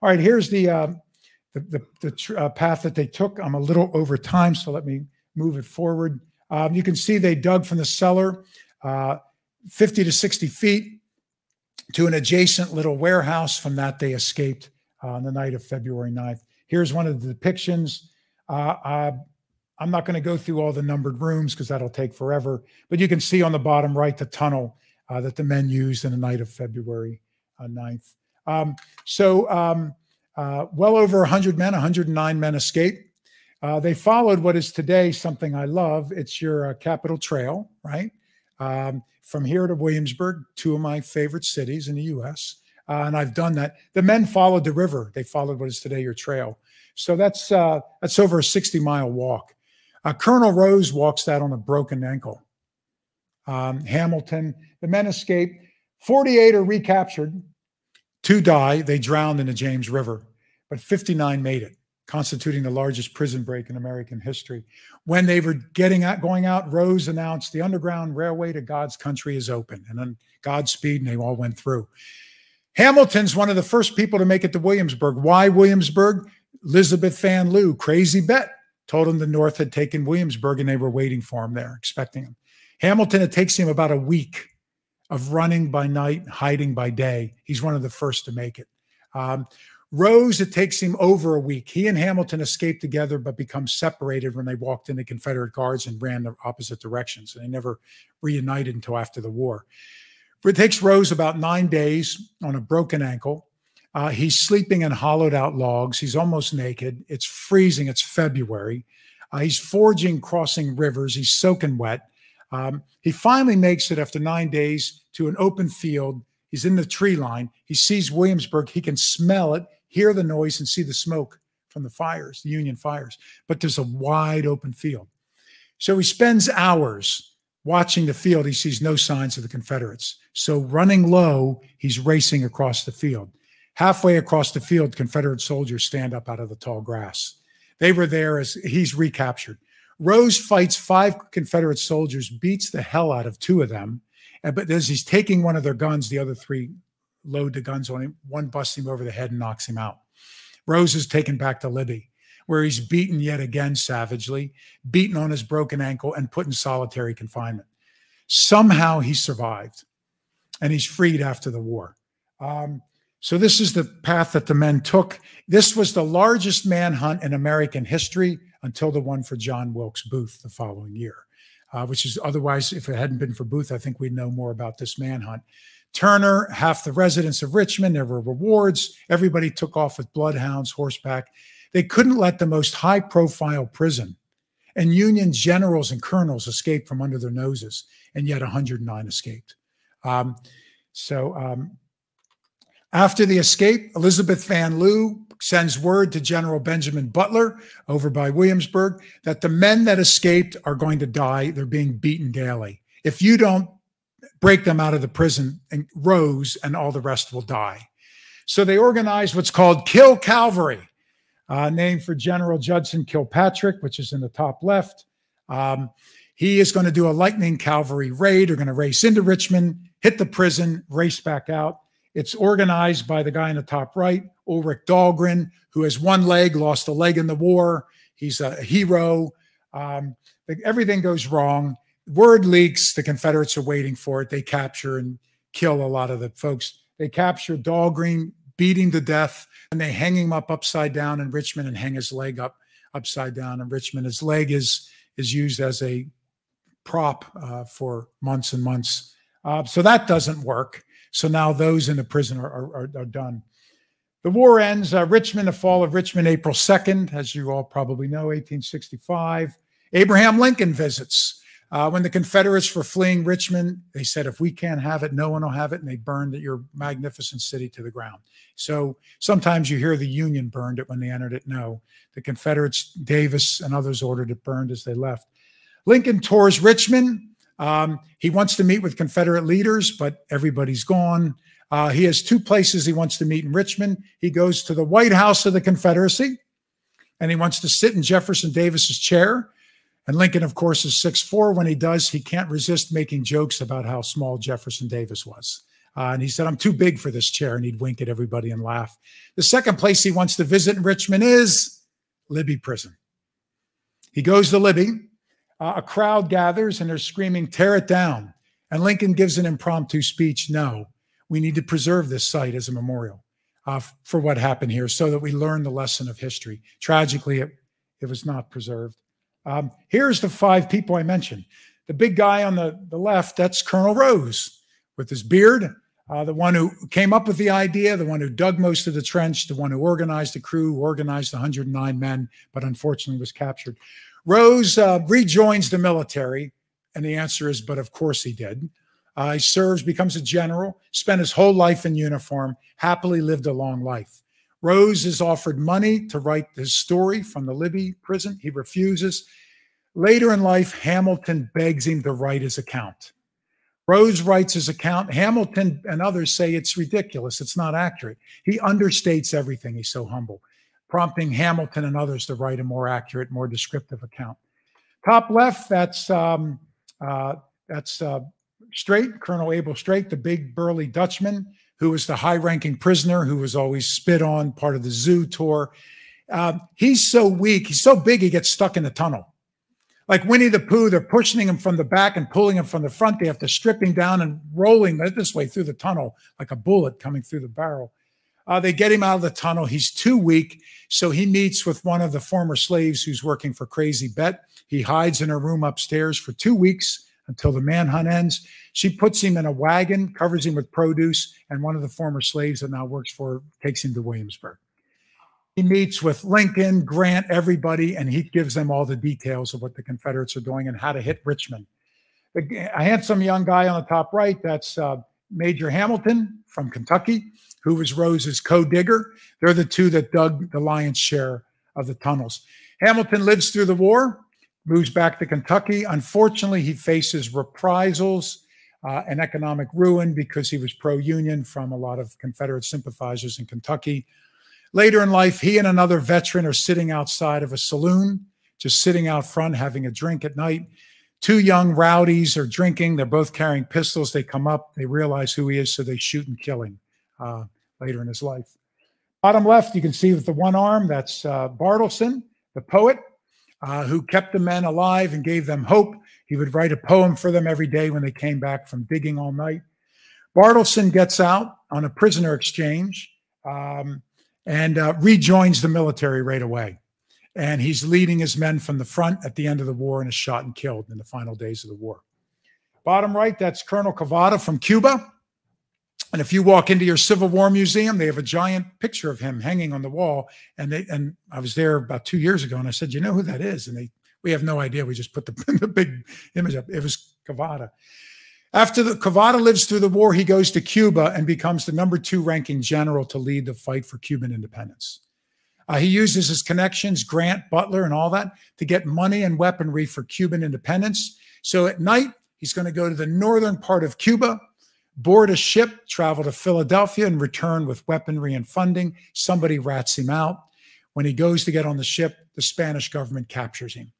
All right, here's the uh, the, the, the uh, path that they took. I'm a little over time, so let me move it forward. Um, you can see they dug from the cellar uh, 50 to 60 feet to an adjacent little warehouse. From that, they escaped uh, on the night of February 9th. Here's one of the depictions. Uh, uh I'm not going to go through all the numbered rooms because that'll take forever, but you can see on the bottom right the tunnel uh, that the men used in the night of February 9th. Uh, um, so, um, well over 100 men, 109 men escaped. Uh, they followed what is today something I love. It's your uh, Capital Trail, right? Um, from here to Williamsburg, two of my favorite cities in the U.S. Uh, and I've done that. The men followed the river. They followed what is today your trail. So that's uh, that's over a 60 mile walk. Uh, Colonel Rose walks that on a broken ankle. Um, Hamilton, the men escape. 48 are recaptured. Two die. They drowned in the James River, but 59 made it constituting the largest prison break in American history. When they were getting out, going out, Rose announced the Underground Railway to God's country is open, and then Godspeed, and they all went through. Hamilton's one of the first people to make it to Williamsburg. Why Williamsburg? Elizabeth Van Lew, crazy bet, told him the North had taken Williamsburg and they were waiting for him there, expecting him. Hamilton, it takes him about a week of running by night, hiding by day. He's one of the first to make it. Um, Rose, it takes him over a week. He and Hamilton escaped together, but become separated when they walked into Confederate guards and ran the opposite directions. And they never reunited until after the war. It takes Rose about nine days on a broken ankle. Uh, he's sleeping in hollowed out logs. He's almost naked. It's freezing. It's February. Uh, he's forging, crossing rivers. He's soaking wet. Um, he finally makes it after nine days to an open field. He's in the tree line. He sees Williamsburg. He can smell it hear the noise and see the smoke from the fires, the Union fires, but there's a wide open field. So he spends hours watching the field. He sees no signs of the Confederates. So running low, he's racing across the field. Halfway across the field, Confederate soldiers stand up out of the tall grass. They were there as he's recaptured. Rose fights five Confederate soldiers, beats the hell out of two of them. But as he's taking one of their guns, the other three load the guns on him. One busts him over the head and knocks him out. Rose is taken back to Libby, where he's beaten yet again savagely, beaten on his broken ankle, and put in solitary confinement. Somehow he survived and he's freed after the war. Um, so, this is the path that the men took. This was the largest manhunt in American history until the one for John Wilkes Booth the following year, uh, which is otherwise, if it hadn't been for Booth, I think we'd know more about this manhunt. Turner, half the residents of Richmond, there were rewards. Everybody took off with bloodhounds, horseback. They couldn't let the most high profile prison and Union generals and colonels escape from under their noses, and yet 109 escaped. Um, so um, after the escape, Elizabeth Van Lew sends word to General Benjamin Butler over by Williamsburg that the men that escaped are going to die. They're being beaten daily. If you don't break them out of the prison and Rose and all the rest will die. So they organized what's called Kill Cavalry, uh, named for General Judson Kilpatrick, which is in the top left. Um, he is going to do a lightning cavalry raid. They're going to race into Richmond, hit the prison, race back out. It's organized by the guy in the top right, Ulric Dahlgren, who has one leg, lost a leg in the war. He's a hero. Um, everything goes wrong. Word leaks. The confederates are waiting for it. They capture and kill a lot of the folks. They capture dahlgren beating to death and they hang him up upside down in richmond and hang his leg up upside down in richmond. His leg is is used as a prop uh, for months and months. Uh, so that doesn't work so now those in the prison are, are, are done the war ends uh, richmond the fall of richmond april 2nd as you all probably know 1865 abraham lincoln visits uh, when the Confederates were fleeing Richmond, they said, if we can't have it, no one will have it. And they burned your magnificent city to the ground. So sometimes you hear the Union burned it when they entered it. No, the Confederates, Davis and others ordered it burned as they left. Lincoln tours Richmond. Um, he wants to meet with Confederate leaders, but everybody's gone. Uh, he has two places he wants to meet in Richmond. He goes to the White House of the Confederacy, and he wants to sit in Jefferson Davis's chair. And Lincoln, of course, is six four. When he does, he can't resist making jokes about how small Jefferson Davis was. Uh, and he said, I'm too big for this chair. And he'd wink at everybody and laugh. The second place he wants to visit in Richmond is Libby Prison. He goes to Libby. Uh, a crowd gathers and they're screaming, Tear it down. And Lincoln gives an impromptu speech No, we need to preserve this site as a memorial uh, for what happened here so that we learn the lesson of history. Tragically, it, it was not preserved. Um, here's the five people I mentioned. The big guy on the, the left, that's Colonel Rose with his beard, uh, the one who came up with the idea, the one who dug most of the trench, the one who organized the crew, organized the 109 men, but unfortunately was captured. Rose uh, rejoins the military, and the answer is, but of course he did. Uh, he serves, becomes a general, spent his whole life in uniform, happily lived a long life. Rose is offered money to write his story from the Libby prison. He refuses. Later in life, Hamilton begs him to write his account. Rose writes his account. Hamilton and others say it's ridiculous. It's not accurate. He understates everything. He's so humble, prompting Hamilton and others to write a more accurate, more descriptive account. Top left, that's um, uh, that's uh, Streight, Colonel Abel Streight, the big burly Dutchman who was the high ranking prisoner who was always spit on, part of the zoo tour. Um, he's so weak, he's so big, he gets stuck in the tunnel. Like Winnie the Pooh, they're pushing him from the back and pulling him from the front. They have to strip him down and rolling this way through the tunnel like a bullet coming through the barrel. Uh, they get him out of the tunnel. He's too weak. So he meets with one of the former slaves who's working for Crazy Bet. He hides in her room upstairs for two weeks until the manhunt ends. She puts him in a wagon, covers him with produce, and one of the former slaves that now works for her takes him to Williamsburg. He meets with Lincoln, Grant, everybody, and he gives them all the details of what the Confederates are doing and how to hit Richmond. A handsome young guy on the top right, that's uh, Major Hamilton from Kentucky who was Rose's co-digger. They're the two that dug the lion's share of the tunnels. Hamilton lives through the war, moves back to Kentucky. Unfortunately, he faces reprisals uh, and economic ruin because he was pro-union from a lot of Confederate sympathizers in Kentucky. Later in life, he and another veteran are sitting outside of a saloon, just sitting out front having a drink at night. Two young rowdies are drinking. They're both carrying pistols. They come up, they realize who he is, so they shoot and kill him. Uh, later in his life. Bottom left, you can see with the one arm, that's uh, Bartleson, the poet uh, who kept the men alive and gave them hope. He would write a poem for them every day when they came back from digging all night. Bartleson gets out on a prisoner exchange um, and uh, rejoins the military right away. And he's leading his men from the front at the end of the war and is shot and killed in the final days of the war. Bottom right, that's Colonel Cavada from Cuba. And if you walk into your Civil War museum, they have a giant picture of him hanging on the wall. And they and I was there about two years ago, and I said, "You know who that is?" And they, we have no idea. We just put the, the big image up. It was Cavada. After the Cavada lives through the war, he goes to Cuba and becomes the number two ranking general to lead the fight for Cuban independence. Uh, he uses his connections, Grant, Butler, and all that, to get money and weaponry for Cuban independence. So at night, he's going to go to the northern part of Cuba board a ship, travel to Philadelphia, and return with weaponry and funding. Somebody rats him out. When he goes to get on the ship, the Spanish government captures him.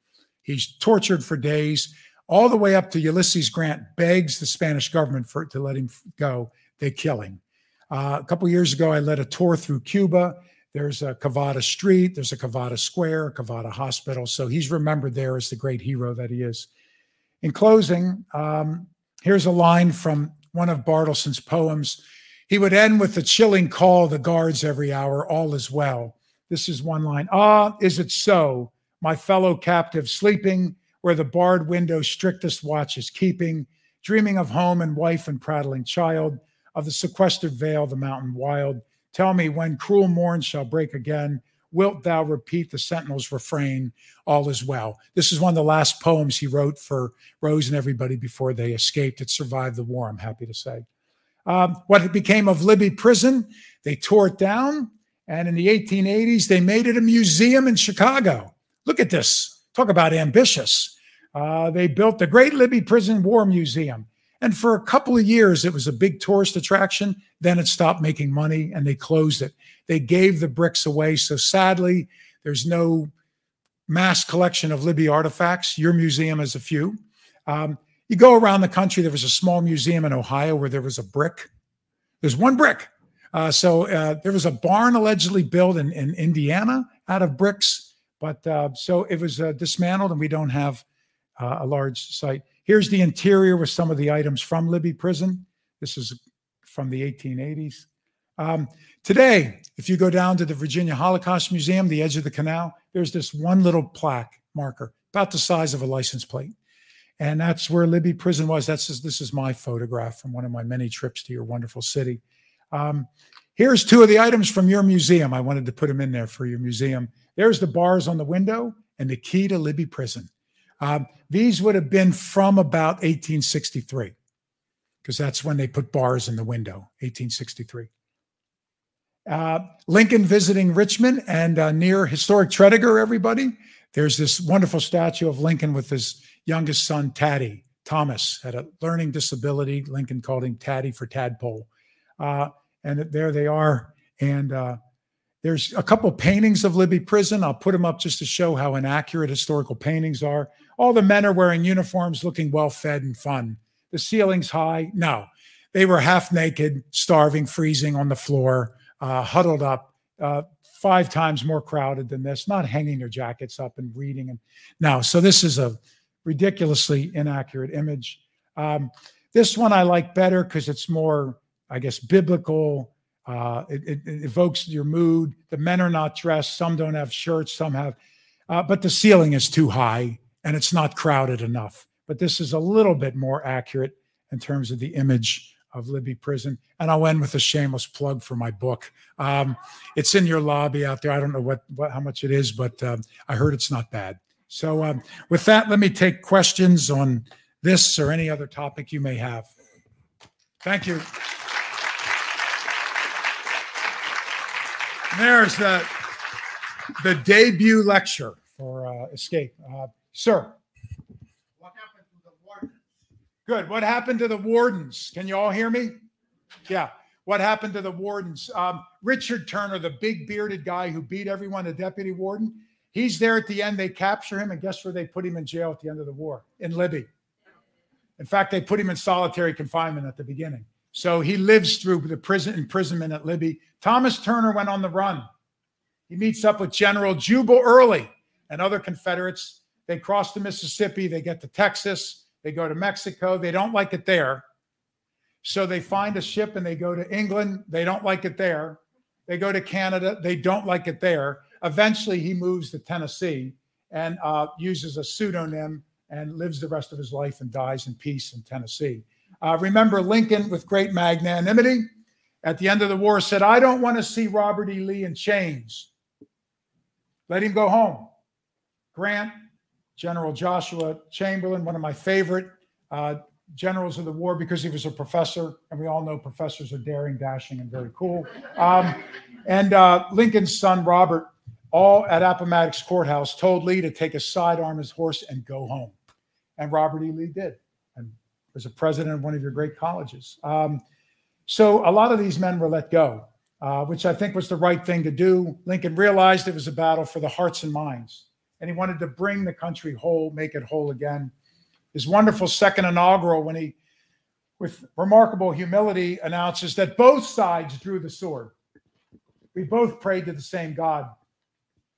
He's tortured for days, all the way up to Ulysses Grant begs the Spanish government for to let him go. They kill him. Uh, a couple years ago, I led a tour through Cuba. There's a Cavada Street, there's a Cavada Square, a Cavada Hospital. So he's remembered there as the great hero that he is. In closing, um, here's a line from one of Bartleson's poems. He would end with the chilling call of the guards every hour, all is well. This is one line. Ah, is it so? My fellow captive sleeping where the barred window strictest watch is keeping, dreaming of home and wife and prattling child, of the sequestered vale, the mountain wild. Tell me when cruel morn shall break again, wilt thou repeat the sentinel's refrain, all is well. This is one of the last poems he wrote for Rose and everybody before they escaped. It survived the war, I'm happy to say. Um, what became of Libby Prison, they tore it down. And in the 1880s, they made it a museum in Chicago. Look at this. Talk about ambitious. Uh, they built the Great Libby Prison War Museum. And for a couple of years, it was a big tourist attraction. Then it stopped making money and they closed it. They gave the bricks away. So sadly, there's no mass collection of Libby artifacts. Your museum has a few. Um, you go around the country, there was a small museum in Ohio where there was a brick. There's one brick. Uh, so uh, there was a barn allegedly built in, in Indiana out of bricks. But uh, so it was uh, dismantled and we don't have uh, a large site. Here's the interior with some of the items from Libby Prison. This is from the 1880s. Um, today, if you go down to the Virginia Holocaust Museum, the edge of the canal, there's this one little plaque marker about the size of a license plate. And that's where Libby Prison was. That's this is my photograph from one of my many trips to your wonderful city. Um, here's two of the items from your museum. I wanted to put them in there for your museum. There's the bars on the window and the key to Libby Prison. Um, these would have been from about 1863, because that's when they put bars in the window, 1863. Uh, Lincoln visiting Richmond and uh, near historic Tredegar, everybody. There's this wonderful statue of Lincoln with his youngest son, Taddy. Thomas had a learning disability. Lincoln called him Taddy for tadpole. Uh, and there they are. And uh, there's a couple paintings of Libby Prison. I'll put them up just to show how inaccurate historical paintings are. All the men are wearing uniforms, looking well fed and fun. The ceiling's high. No, they were half naked, starving, freezing on the floor, uh, huddled up, uh, five times more crowded than this, not hanging their jackets up and reading. And now, so this is a ridiculously inaccurate image. Um, this one I like better because it's more, I guess, biblical. Uh, it, it, it, evokes your mood. The men are not dressed. Some don't have shirts. Some have, uh, but the ceiling is too high and it's not crowded enough. But this is a little bit more accurate in terms of the image of Libby Prison. And I'll end with a shameless plug for my book. Um, it's in your lobby out there. I don't know what, what how much it is, but um, I heard it's not bad. So um, with that, let me take questions on this or any other topic you may have. Thank you. There's the, the debut lecture for uh, Escape. Uh, sir. What happened to the wardens? Good. What happened to the wardens? Can you all hear me? Yeah. What happened to the wardens? Um, Richard Turner, the big bearded guy who beat everyone, the deputy warden, he's there at the end. They capture him, and guess where they put him in jail at the end of the war? In Libby. In fact, they put him in solitary confinement at the beginning. So he lives through the prison imprisonment at Libby. Thomas Turner went on the run. He meets up with General Jubal Early and other Confederates. They cross the Mississippi. They get to Texas. They go to Mexico. They don't like it there. So they find a ship and they go to England. They don't like it there. They go to Canada. They don't like it there. Eventually, he moves to Tennessee and uh, uses a pseudonym and lives the rest of his life and dies in peace in Tennessee. Uh, remember, Lincoln, with great magnanimity, at the end of the war said, I don't want to see Robert E. Lee in chains. Let him go home. Grant, General Joshua Chamberlain, one of my favorite uh, generals of the war because he was a professor, and we all know professors are daring, dashing, and very cool. Um, and uh, Lincoln's son, Robert, all at Appomattox Courthouse, told Lee to take a sidearm his horse and go home. And Robert E. Lee did, and was a president of one of your great colleges. Um, so a lot of these men were let go, uh, which I think was the right thing to do. Lincoln realized it was a battle for the hearts and minds, and he wanted to bring the country whole, make it whole again. His wonderful second inaugural, when he, with remarkable humility, announces that both sides drew the sword. We both prayed to the same God.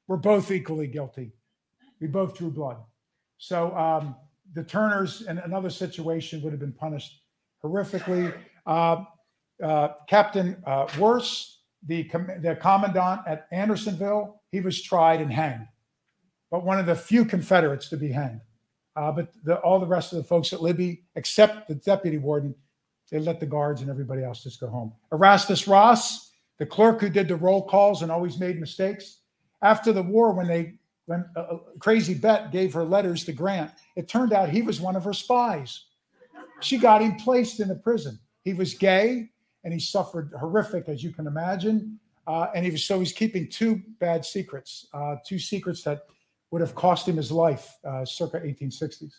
We're both equally guilty. We both drew blood. So um, the Turners in another situation would have been punished horrifically. Uh, uh, Captain uh, the, com- the commandant at Andersonville, he was tried and hanged, but one of the few Confederates to be hanged. Uh, but the, all the rest of the folks at Libby, except the deputy warden, they let the guards and everybody else just go home. Erasmus Ross, the clerk who did the roll calls and always made mistakes, after the war, when they when a crazy bet gave her letters to Grant, it turned out he was one of her spies. She got him placed in a prison. He was gay and he suffered horrific, as you can imagine. Uh, and he was so he's keeping two bad secrets, uh, two secrets that would have cost him his life, uh, circa 1860s.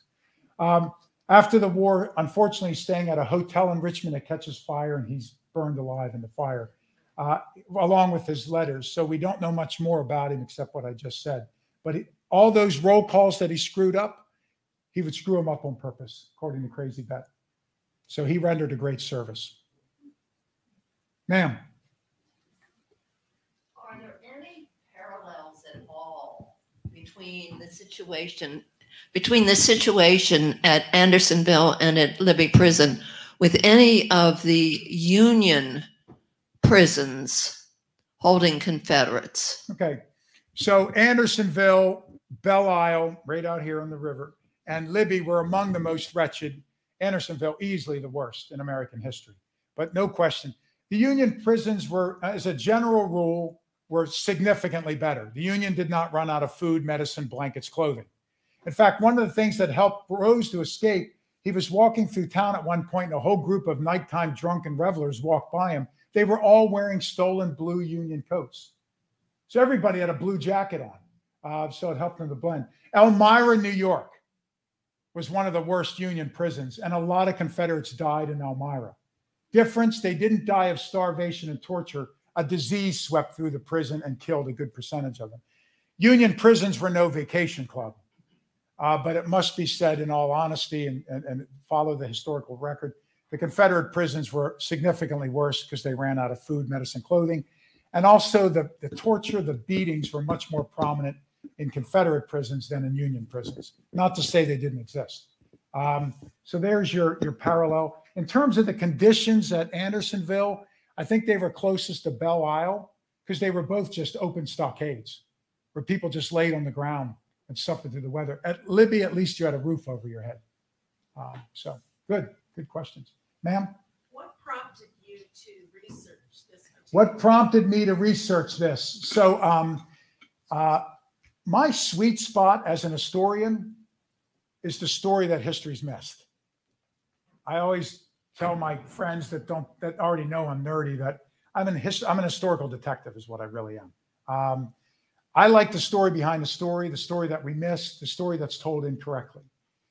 Um, after the war, unfortunately, staying at a hotel in Richmond, it catches fire and he's burned alive in the fire, uh, along with his letters. So we don't know much more about him except what I just said. But he, all those roll calls that he screwed up, he would screw them up on purpose, according to Crazy Bet. So he rendered a great service. Ma'am. Are there any parallels at all between the situation between the situation at Andersonville and at Libby Prison with any of the Union prisons holding Confederates? Okay. So Andersonville, Belle Isle, right out here on the river, and Libby were among the most wretched. Andersonville, easily the worst in American history. But no question. The Union prisons were, as a general rule, were significantly better. The Union did not run out of food, medicine, blankets, clothing. In fact, one of the things that helped Rose to escape, he was walking through town at one point, and a whole group of nighttime drunken revelers walked by him. They were all wearing stolen blue Union coats. So everybody had a blue jacket on. Uh, so it helped them to blend. Elmira, New York was one of the worst Union prisons, and a lot of Confederates died in Elmira. Difference, they didn't die of starvation and torture. A disease swept through the prison and killed a good percentage of them. Union prisons were no vacation club. Uh, but it must be said in all honesty and, and, and follow the historical record The Confederate prisons were significantly worse because they ran out of food, medicine, clothing. And also the, the torture, the beatings were much more prominent in Confederate prisons than in Union prisons. Not to say they didn't exist. Um, so there's your, your parallel. In terms of the conditions at Andersonville, I think they were closest to Belle Isle because they were both just open stockades where people just laid on the ground and suffered through the weather. At Libby, at least you had a roof over your head. Um, so good, good questions. Ma'am? What prompted you to research this? What prompted me to research this? So, um, uh, my sweet spot as an historian is the story that history's missed. I always tell my friends that don't that already know I'm nerdy that I'm an his, I'm an historical detective is what I really am. Um, I like the story behind the story, the story that we missed, the story that's told incorrectly.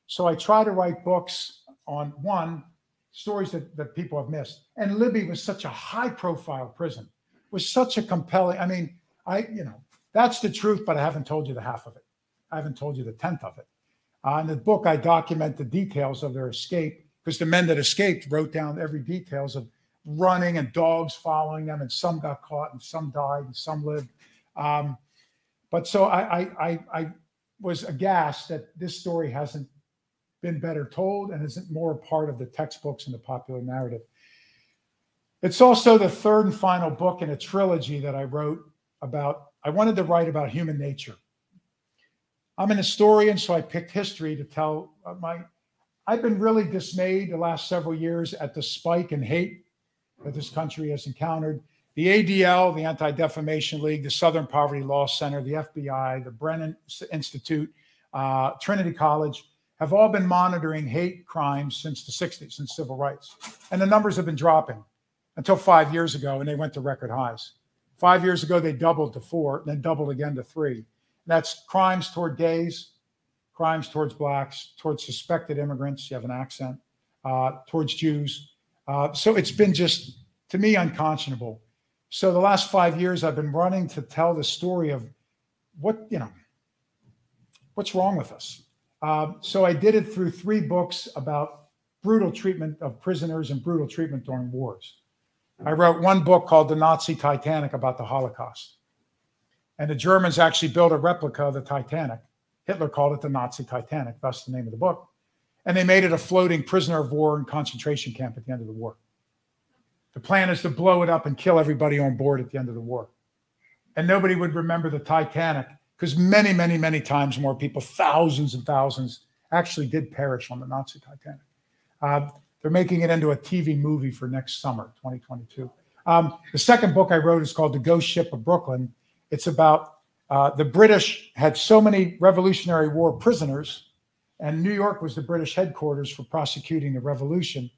So I try to write books on one stories that, that people have missed. And Libby was such a high profile prison, was such a compelling. I mean, I you know that's the truth, but I haven't told you the half of it. I haven't told you the tenth of it. Uh, in the book, I document the details of their escape because the men that escaped wrote down every details of running and dogs following them, and some got caught and some died and some lived. Um, but so I, I, I, I was aghast that this story hasn't been better told and isn't more part of the textbooks and the popular narrative. It's also the third and final book in a trilogy that I wrote about. I wanted to write about human nature. I'm an historian, so I picked history to tell my. I've been really dismayed the last several years at the spike in hate that this country has encountered. The ADL, the Anti Defamation League, the Southern Poverty Law Center, the FBI, the Brennan Institute, uh, Trinity College have all been monitoring hate crimes since the 60s, since civil rights. And the numbers have been dropping until five years ago, and they went to record highs. Five years ago, they doubled to four, then doubled again to three. And that's crimes toward gays, crimes towards blacks, towards suspected immigrants. You have an accent, uh, towards Jews. Uh, so it's been just, to me, unconscionable. So the last five years, I've been running to tell the story of what, you know, what's wrong with us uh, so I did it through three books about brutal treatment of prisoners and brutal treatment during wars. I wrote one book called The Nazi Titanic about the Holocaust. And the Germans actually built a replica of the Titanic. Hitler called it the Nazi Titanic, that's the name of the book. And they made it a floating prisoner of war and concentration camp at the end of the war. The plan is to blow it up and kill everybody on board at the end of the war. And nobody would remember the Titanic because many, many, many times more people, thousands and thousands, actually did perish on the Nazi Titanic. Uh, they're making it into a TV movie for next summer, 2022. Um, the second book I wrote is called The Ghost Ship of Brooklyn. It's about uh, the British had so many Revolutionary War prisoners, and New York was the British headquarters for prosecuting the revolution.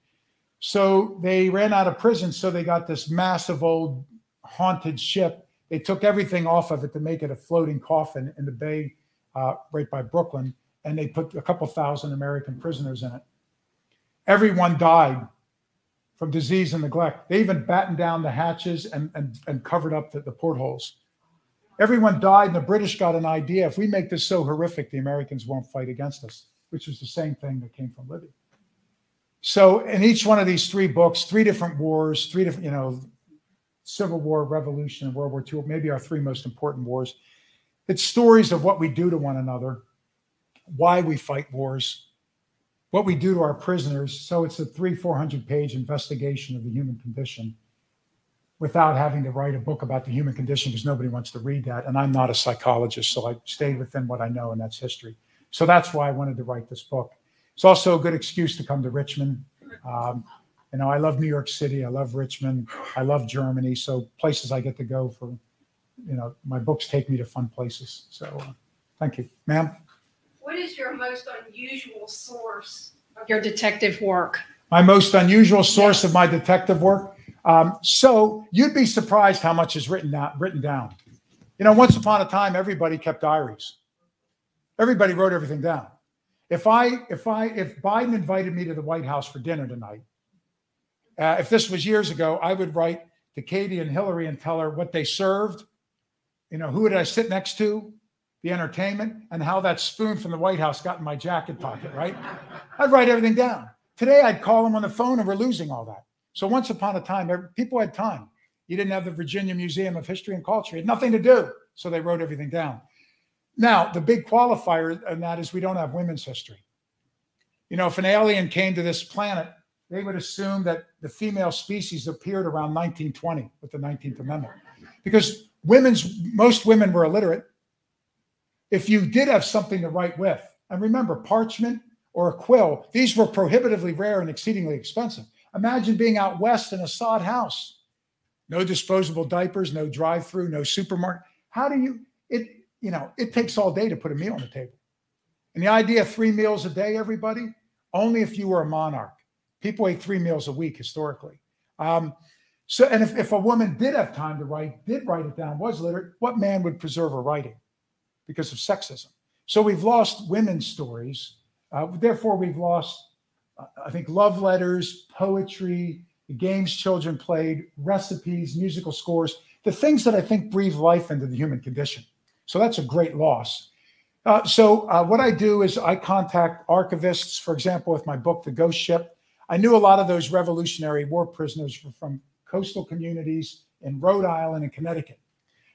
So they ran out of prison, so they got this massive old haunted ship they took everything off of it to make it a floating coffin in the bay uh, right by Brooklyn, and they put a couple thousand American prisoners in it. Everyone died from disease and neglect. They even battened down the hatches and, and, and covered up the, the portholes. Everyone died, and the British got an idea if we make this so horrific, the Americans won't fight against us, which was the same thing that came from Libby. So, in each one of these three books, three different wars, three different, you know, Civil War, Revolution, and World War II, maybe our three most important wars. It's stories of what we do to one another, why we fight wars, what we do to our prisoners. So it's a three, 400 page investigation of the human condition without having to write a book about the human condition because nobody wants to read that. And I'm not a psychologist, so I stayed within what I know, and that's history. So that's why I wanted to write this book. It's also a good excuse to come to Richmond. Um, you know, I love New York City. I love Richmond. I love Germany. So places I get to go for, you know, my books take me to fun places. So uh, thank you, ma'am. What is your most unusual source of your detective work? My most unusual source of my detective work. Um, so you'd be surprised how much is written down, written down. You know, once upon a time, everybody kept diaries. Everybody wrote everything down. If I, if I, if Biden invited me to the White House for dinner tonight, uh, if this was years ago, I would write to Katie and Hillary and tell her what they served. You know, who did I sit next to? The entertainment and how that spoon from the White House got in my jacket pocket, right? I'd write everything down. Today, I'd call them on the phone and we're losing all that. So once upon a time, people had time. You didn't have the Virginia Museum of History and Culture. You had nothing to do. So they wrote everything down. Now, the big qualifier in that is we don't have women's history. You know, if an alien came to this planet, they would assume that the female species appeared around 1920 with the 19th Amendment because women's most women were illiterate. If you did have something to write with, and remember, parchment or a quill, these were prohibitively rare and exceedingly expensive. Imagine being out west in a sod house, no disposable diapers, no drive-through, no supermarket. How do you it? You know, it takes all day to put a meal on the table. And the idea of three meals a day, everybody, only if you were a monarch. People ate three meals a week historically. Um, so, and if, if a woman did have time to write, did write it down, was literate, what man would preserve her writing because of sexism? So we've lost women's stories. Uh, therefore, we've lost, I think, love letters, poetry, games children played, recipes, musical scores, the things that I think breathe life into the human condition. So that's a great loss. Uh, so uh, what I do is I contact archivists, for example, with my book, The Ghost Ship. I knew a lot of those Revolutionary War prisoners were from coastal communities in Rhode Island and Connecticut.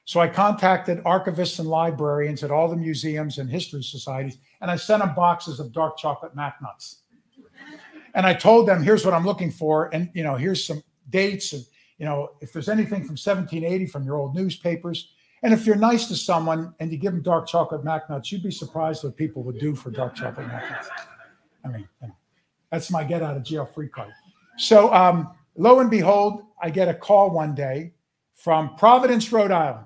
So I contacted archivists and librarians at all the museums and history societies, and I sent them boxes of dark chocolate mac nuts. And I told them, here's what I'm looking for, and you know, here's some dates, and you know, if there's anything from 1780 from your old newspapers. And if you're nice to someone and you give them dark chocolate mac nuts, you'd be surprised what people would do for dark chocolate mac nuts. I mean. That's my get out of jail free card. So um, lo and behold, I get a call one day from Providence, Rhode Island.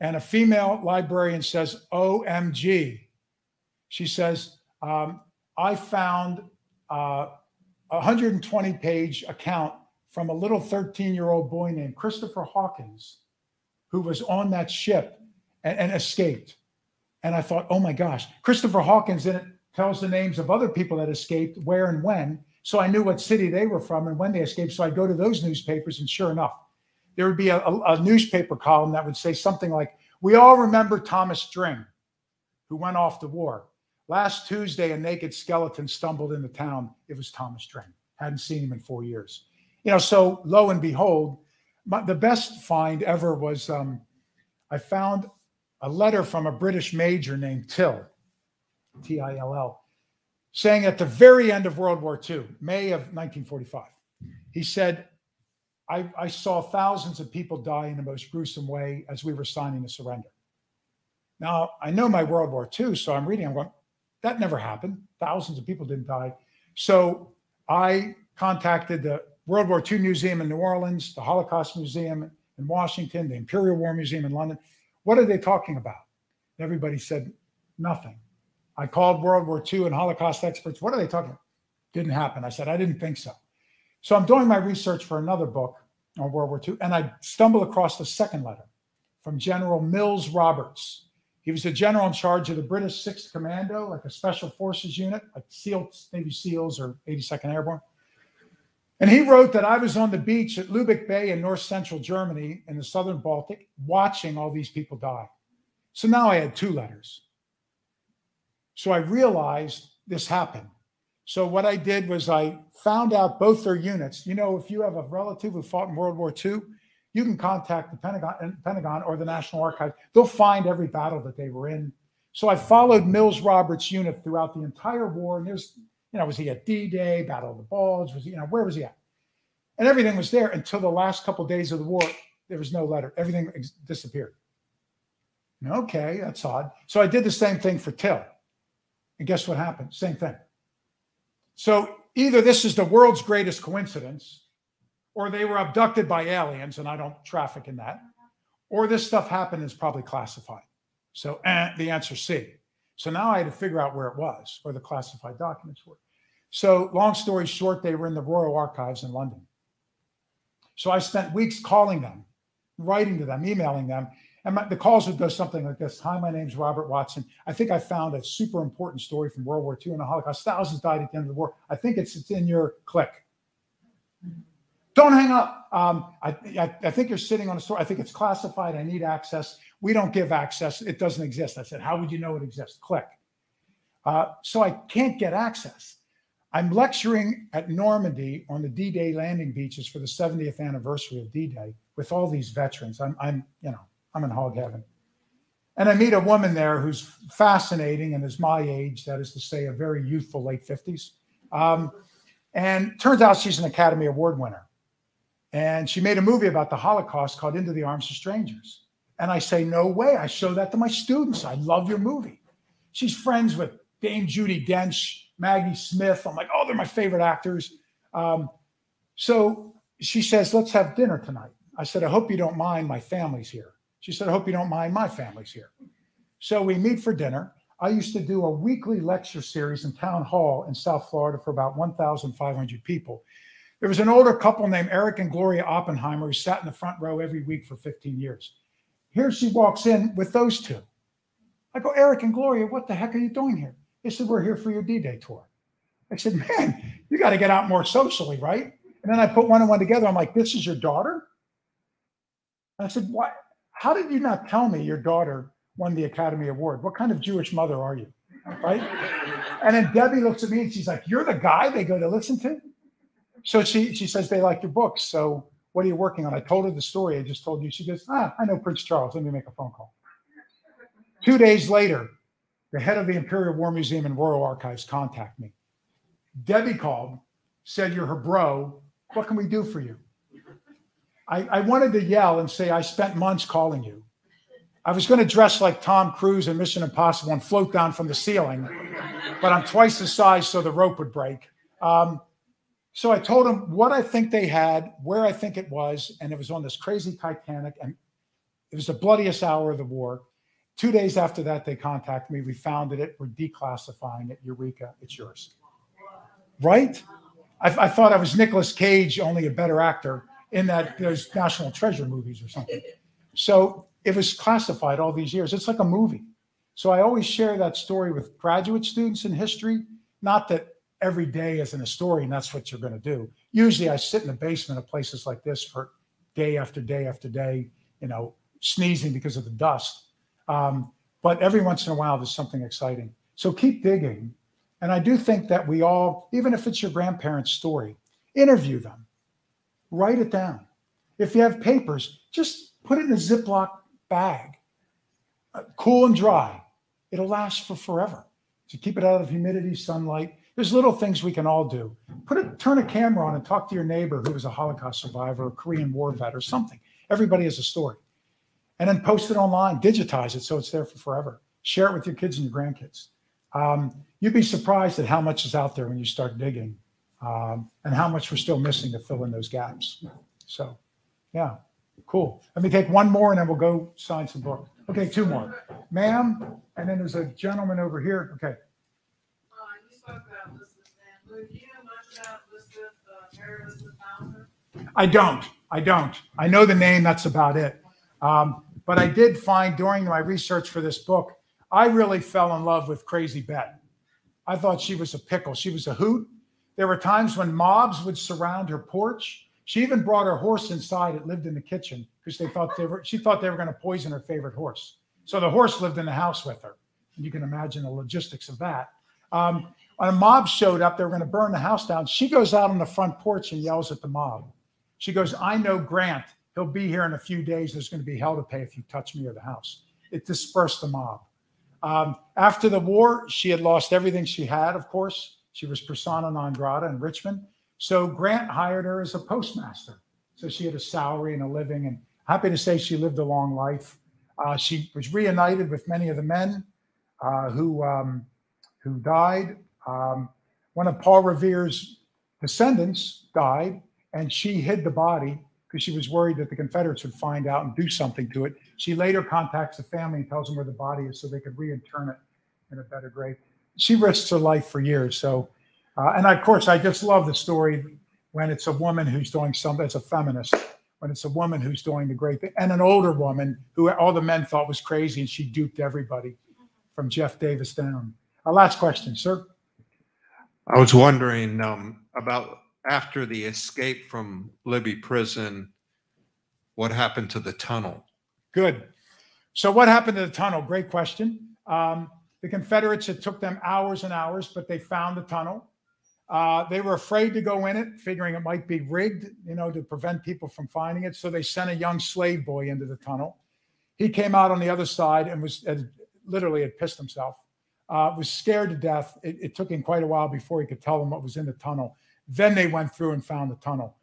And a female librarian says, OMG. She says, um, I found uh, a 120 page account from a little 13 year old boy named Christopher Hawkins who was on that ship and, and escaped. And I thought, oh my gosh, Christopher Hawkins in it tells the names of other people that escaped, where and when. So I knew what city they were from and when they escaped. So I'd go to those newspapers, and sure enough, there would be a, a, a newspaper column that would say something like, We all remember Thomas String, who went off to war. Last Tuesday, a naked skeleton stumbled into town. It was Thomas String. Hadn't seen him in four years. You know, so lo and behold, my, the best find ever was um, I found a letter from a British major named Till T I L L, saying at the very end of World War II, May of 1945, he said, I, I saw thousands of people die in the most gruesome way as we were signing the surrender. Now, I know my World War II, so I'm reading, I'm going, that never happened. Thousands of people didn't die. So I contacted the World War II Museum in New Orleans, the Holocaust Museum in Washington, the Imperial War Museum in London. What are they talking about? Everybody said nothing. I called World War II and Holocaust experts. What are they talking about? Didn't happen. I said, I didn't think so. So I'm doing my research for another book on World War II, and I stumble across the second letter from General Mills Roberts. He was the general in charge of the British 6th Commando, like a special forces unit, like SEALs, Navy SEALs or 82nd Airborne. And he wrote that I was on the beach at Lübeck Bay in north central Germany in the southern Baltic watching all these people die. So now I had two letters. So I realized this happened. So what I did was I found out both their units. You know, if you have a relative who fought in World War II, you can contact the Pentagon, Pentagon or the National Archives. They'll find every battle that they were in. So I followed Mills Roberts' unit throughout the entire war. And there's, you know, was he at D-Day, Battle of the Bulge? Was he, you know, where was he at? And everything was there until the last couple of days of the war. There was no letter. Everything disappeared. Okay, that's odd. So I did the same thing for Till. And guess what happened? Same thing. So either this is the world's greatest coincidence, or they were abducted by aliens, and I don't traffic in that, or this stuff happened is probably classified. So eh, the answer C. So now I had to figure out where it was, where the classified documents were. So long story short, they were in the Royal Archives in London. So I spent weeks calling them, writing to them, emailing them, and my, the calls would go something like this Hi, my name's Robert Watson. I think I found a super important story from World War II and the Holocaust. Thousands died at the end of the war. I think it's, it's in your click. Don't hang up. Um, I, I, I, think you're sitting on a story. I think it's classified. I need access. We don't give access. It doesn't exist. I said, How would you know it exists? Click. Uh, so I can't get access. I'm lecturing at Normandy on the D-Day landing beaches for the 70th anniversary of D-Day with all these veterans. I'm, I'm, you know, I'm in hog heaven. And I meet a woman there who's fascinating and is my age, that is to say, a very youthful late 50s. Um, and turns out she's an Academy Award winner. And she made a movie about the Holocaust called Into the Arms of Strangers. And I say, No way. I show that to my students. I love your movie. She's friends with Dame Judi Dench, Maggie Smith. I'm like, Oh, they're my favorite actors. Um, so she says, Let's have dinner tonight. I said, I hope you don't mind. My family's here. She said, I hope you don't mind. My family's here. So we meet for dinner. I used to do a weekly lecture series in Town Hall in South Florida for about 1,500 people. There was an older couple named Eric and Gloria Oppenheimer who sat in the front row every week for 15 years. Here she walks in with those two. I go, Eric and Gloria, what the heck are you doing here? They said, We're here for your D Day tour. I said, Man, you got to get out more socially, right? And then I put one and one together. I'm like, This is your daughter? And I said, Why? How did you not tell me your daughter won the Academy Award? What kind of Jewish mother are you? Right? And then Debbie looks at me and she's like, You're the guy they go to listen to? So she she says they like your books. So what are you working on? I told her the story. I just told you. She goes, Ah, I know Prince Charles. Let me make a phone call. Two days later, the head of the Imperial War Museum and Royal Archives contact me. Debbie called, said, You're her bro. What can we do for you? I, I wanted to yell and say, I spent months calling you. I was going to dress like Tom Cruise in Mission Impossible and float down from the ceiling, but I'm twice the size, so the rope would break. Um, so I told them what I think they had, where I think it was, and it was on this crazy Titanic, and it was the bloodiest hour of the war. Two days after that, they contacted me. We founded it. We're declassifying it. Eureka, it's yours. Right? I, I thought I was Nicolas Cage, only a better actor in that those National Treasure movies or something. So it was classified all these years. It's like a movie. So I always share that story with graduate students in history. Not that every day isn't a story and that's what you're going to do. Usually I sit in the basement of places like this for day after day after day, you know, sneezing because of the dust. Um, but every once in a while, there's something exciting. So keep digging. And I do think that we all, even if it's your grandparents' story, interview them, write it down. If you have papers, just put it in a Ziploc bag, uh, cool and dry. It'll last for forever. So keep it out of humidity, sunlight. There's little things we can all do. Put a turn a camera on and talk to your neighbor who was a Holocaust survivor, a Korean War vet, or something. Everybody has a story. And then post it online, digitize it so it's there for forever. Share it with your kids and your grandkids. Um, you'd be surprised at how much is out there when you start digging um, and how much we're still missing to fill in those gaps. So, yeah, cool. Let me take one more and then we'll go sign some books. Okay, two more. Ma'am, and then there's a gentleman over here. Okay. I don't. I don't. I know the name. That's about it. Um, but I did find during my research for this book, I really fell in love with Crazy Bet. I thought she was a pickle. She was a hoot. There were times when mobs would surround her porch. She even brought her horse inside. It lived in the kitchen because they thought they were. She thought they were going to poison her favorite horse. So the horse lived in the house with her. You can imagine the logistics of that. Um, when a mob showed up, they were going to burn the house down. She goes out on the front porch and yells at the mob. She goes, "I know Grant. He'll be here in a few days. There's going to be hell to pay if you touch me or the house." It dispersed the mob. Um, after the war, she had lost everything she had, of course. She was persona non grata in Richmond. So Grant hired her as a postmaster. So she had a salary and a living, and happy to say she lived a long life. Uh, she was reunited with many of the men uh, who um, who died. Um, one of Paul Revere's descendants died, and she hid the body because she was worried that the Confederates would find out and do something to it. She later contacts the family and tells them where the body is so they could reinterment it in a better grave. She risks her life for years. So, uh, and of course, I just love the story when it's a woman who's doing something as a feminist, when it's a woman who's doing the great thing, and an older woman who all the men thought was crazy and she duped everybody from Jeff Davis down. Our last question, sir. I was wondering um, about after the escape from Libby prison, what happened to the tunnel? Good. So, what happened to the tunnel? Great question. Um, the Confederates, it took them hours and hours, but they found the tunnel. Uh, they were afraid to go in it, figuring it might be rigged, you know, to prevent people from finding it. So they sent a young slave boy into the tunnel. He came out on the other side and was literally had pissed himself. Uh, was scared to death. It, it took him quite a while before he could tell them what was in the tunnel. Then they went through and found the tunnel.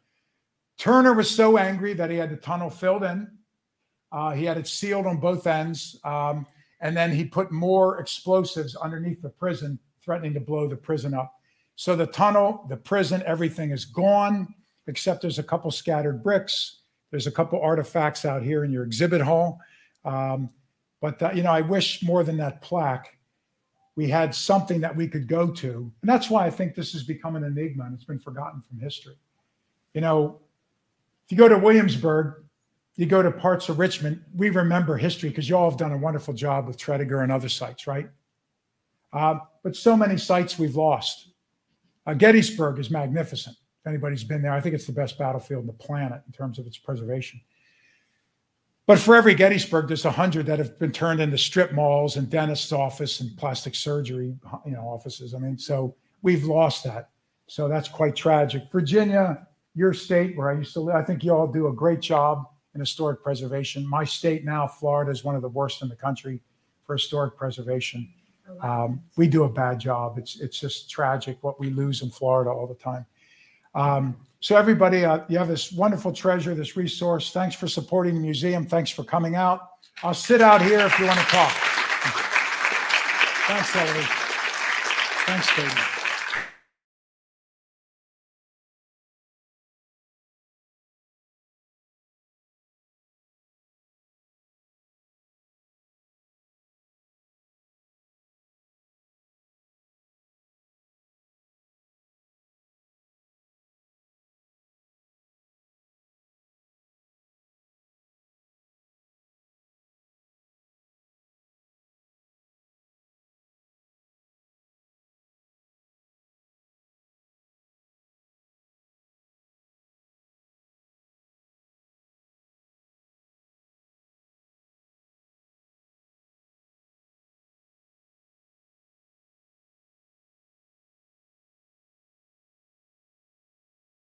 Turner was so angry that he had the tunnel filled in. Uh, he had it sealed on both ends. Um, and then he put more explosives underneath the prison, threatening to blow the prison up. So the tunnel, the prison, everything is gone, except there's a couple scattered bricks. There's a couple artifacts out here in your exhibit hall. Um, but, uh, you know, I wish more than that plaque, we had something that we could go to. And that's why I think this has become an enigma and it's been forgotten from history. You know, if you go to Williamsburg, you go to parts of Richmond, we remember history because you all have done a wonderful job with Tredegar and other sites, right? Uh, but so many sites we've lost. Uh, Gettysburg is magnificent. If anybody's been there, I think it's the best battlefield on the planet in terms of its preservation. But for every Gettysburg, there's a hundred that have been turned into strip malls and dentist's office and plastic surgery, you know, offices. I mean, so we've lost that. So that's quite tragic. Virginia, your state where I used to live, I think you all do a great job in historic preservation. My state now, Florida, is one of the worst in the country for historic preservation. Um, we do a bad job. It's it's just tragic what we lose in Florida all the time. Um, so everybody, uh, you have this wonderful treasure, this resource. Thanks for supporting the museum. Thanks for coming out. I'll sit out here if you want to talk. Thanks, Ellie. Thanks, Katie.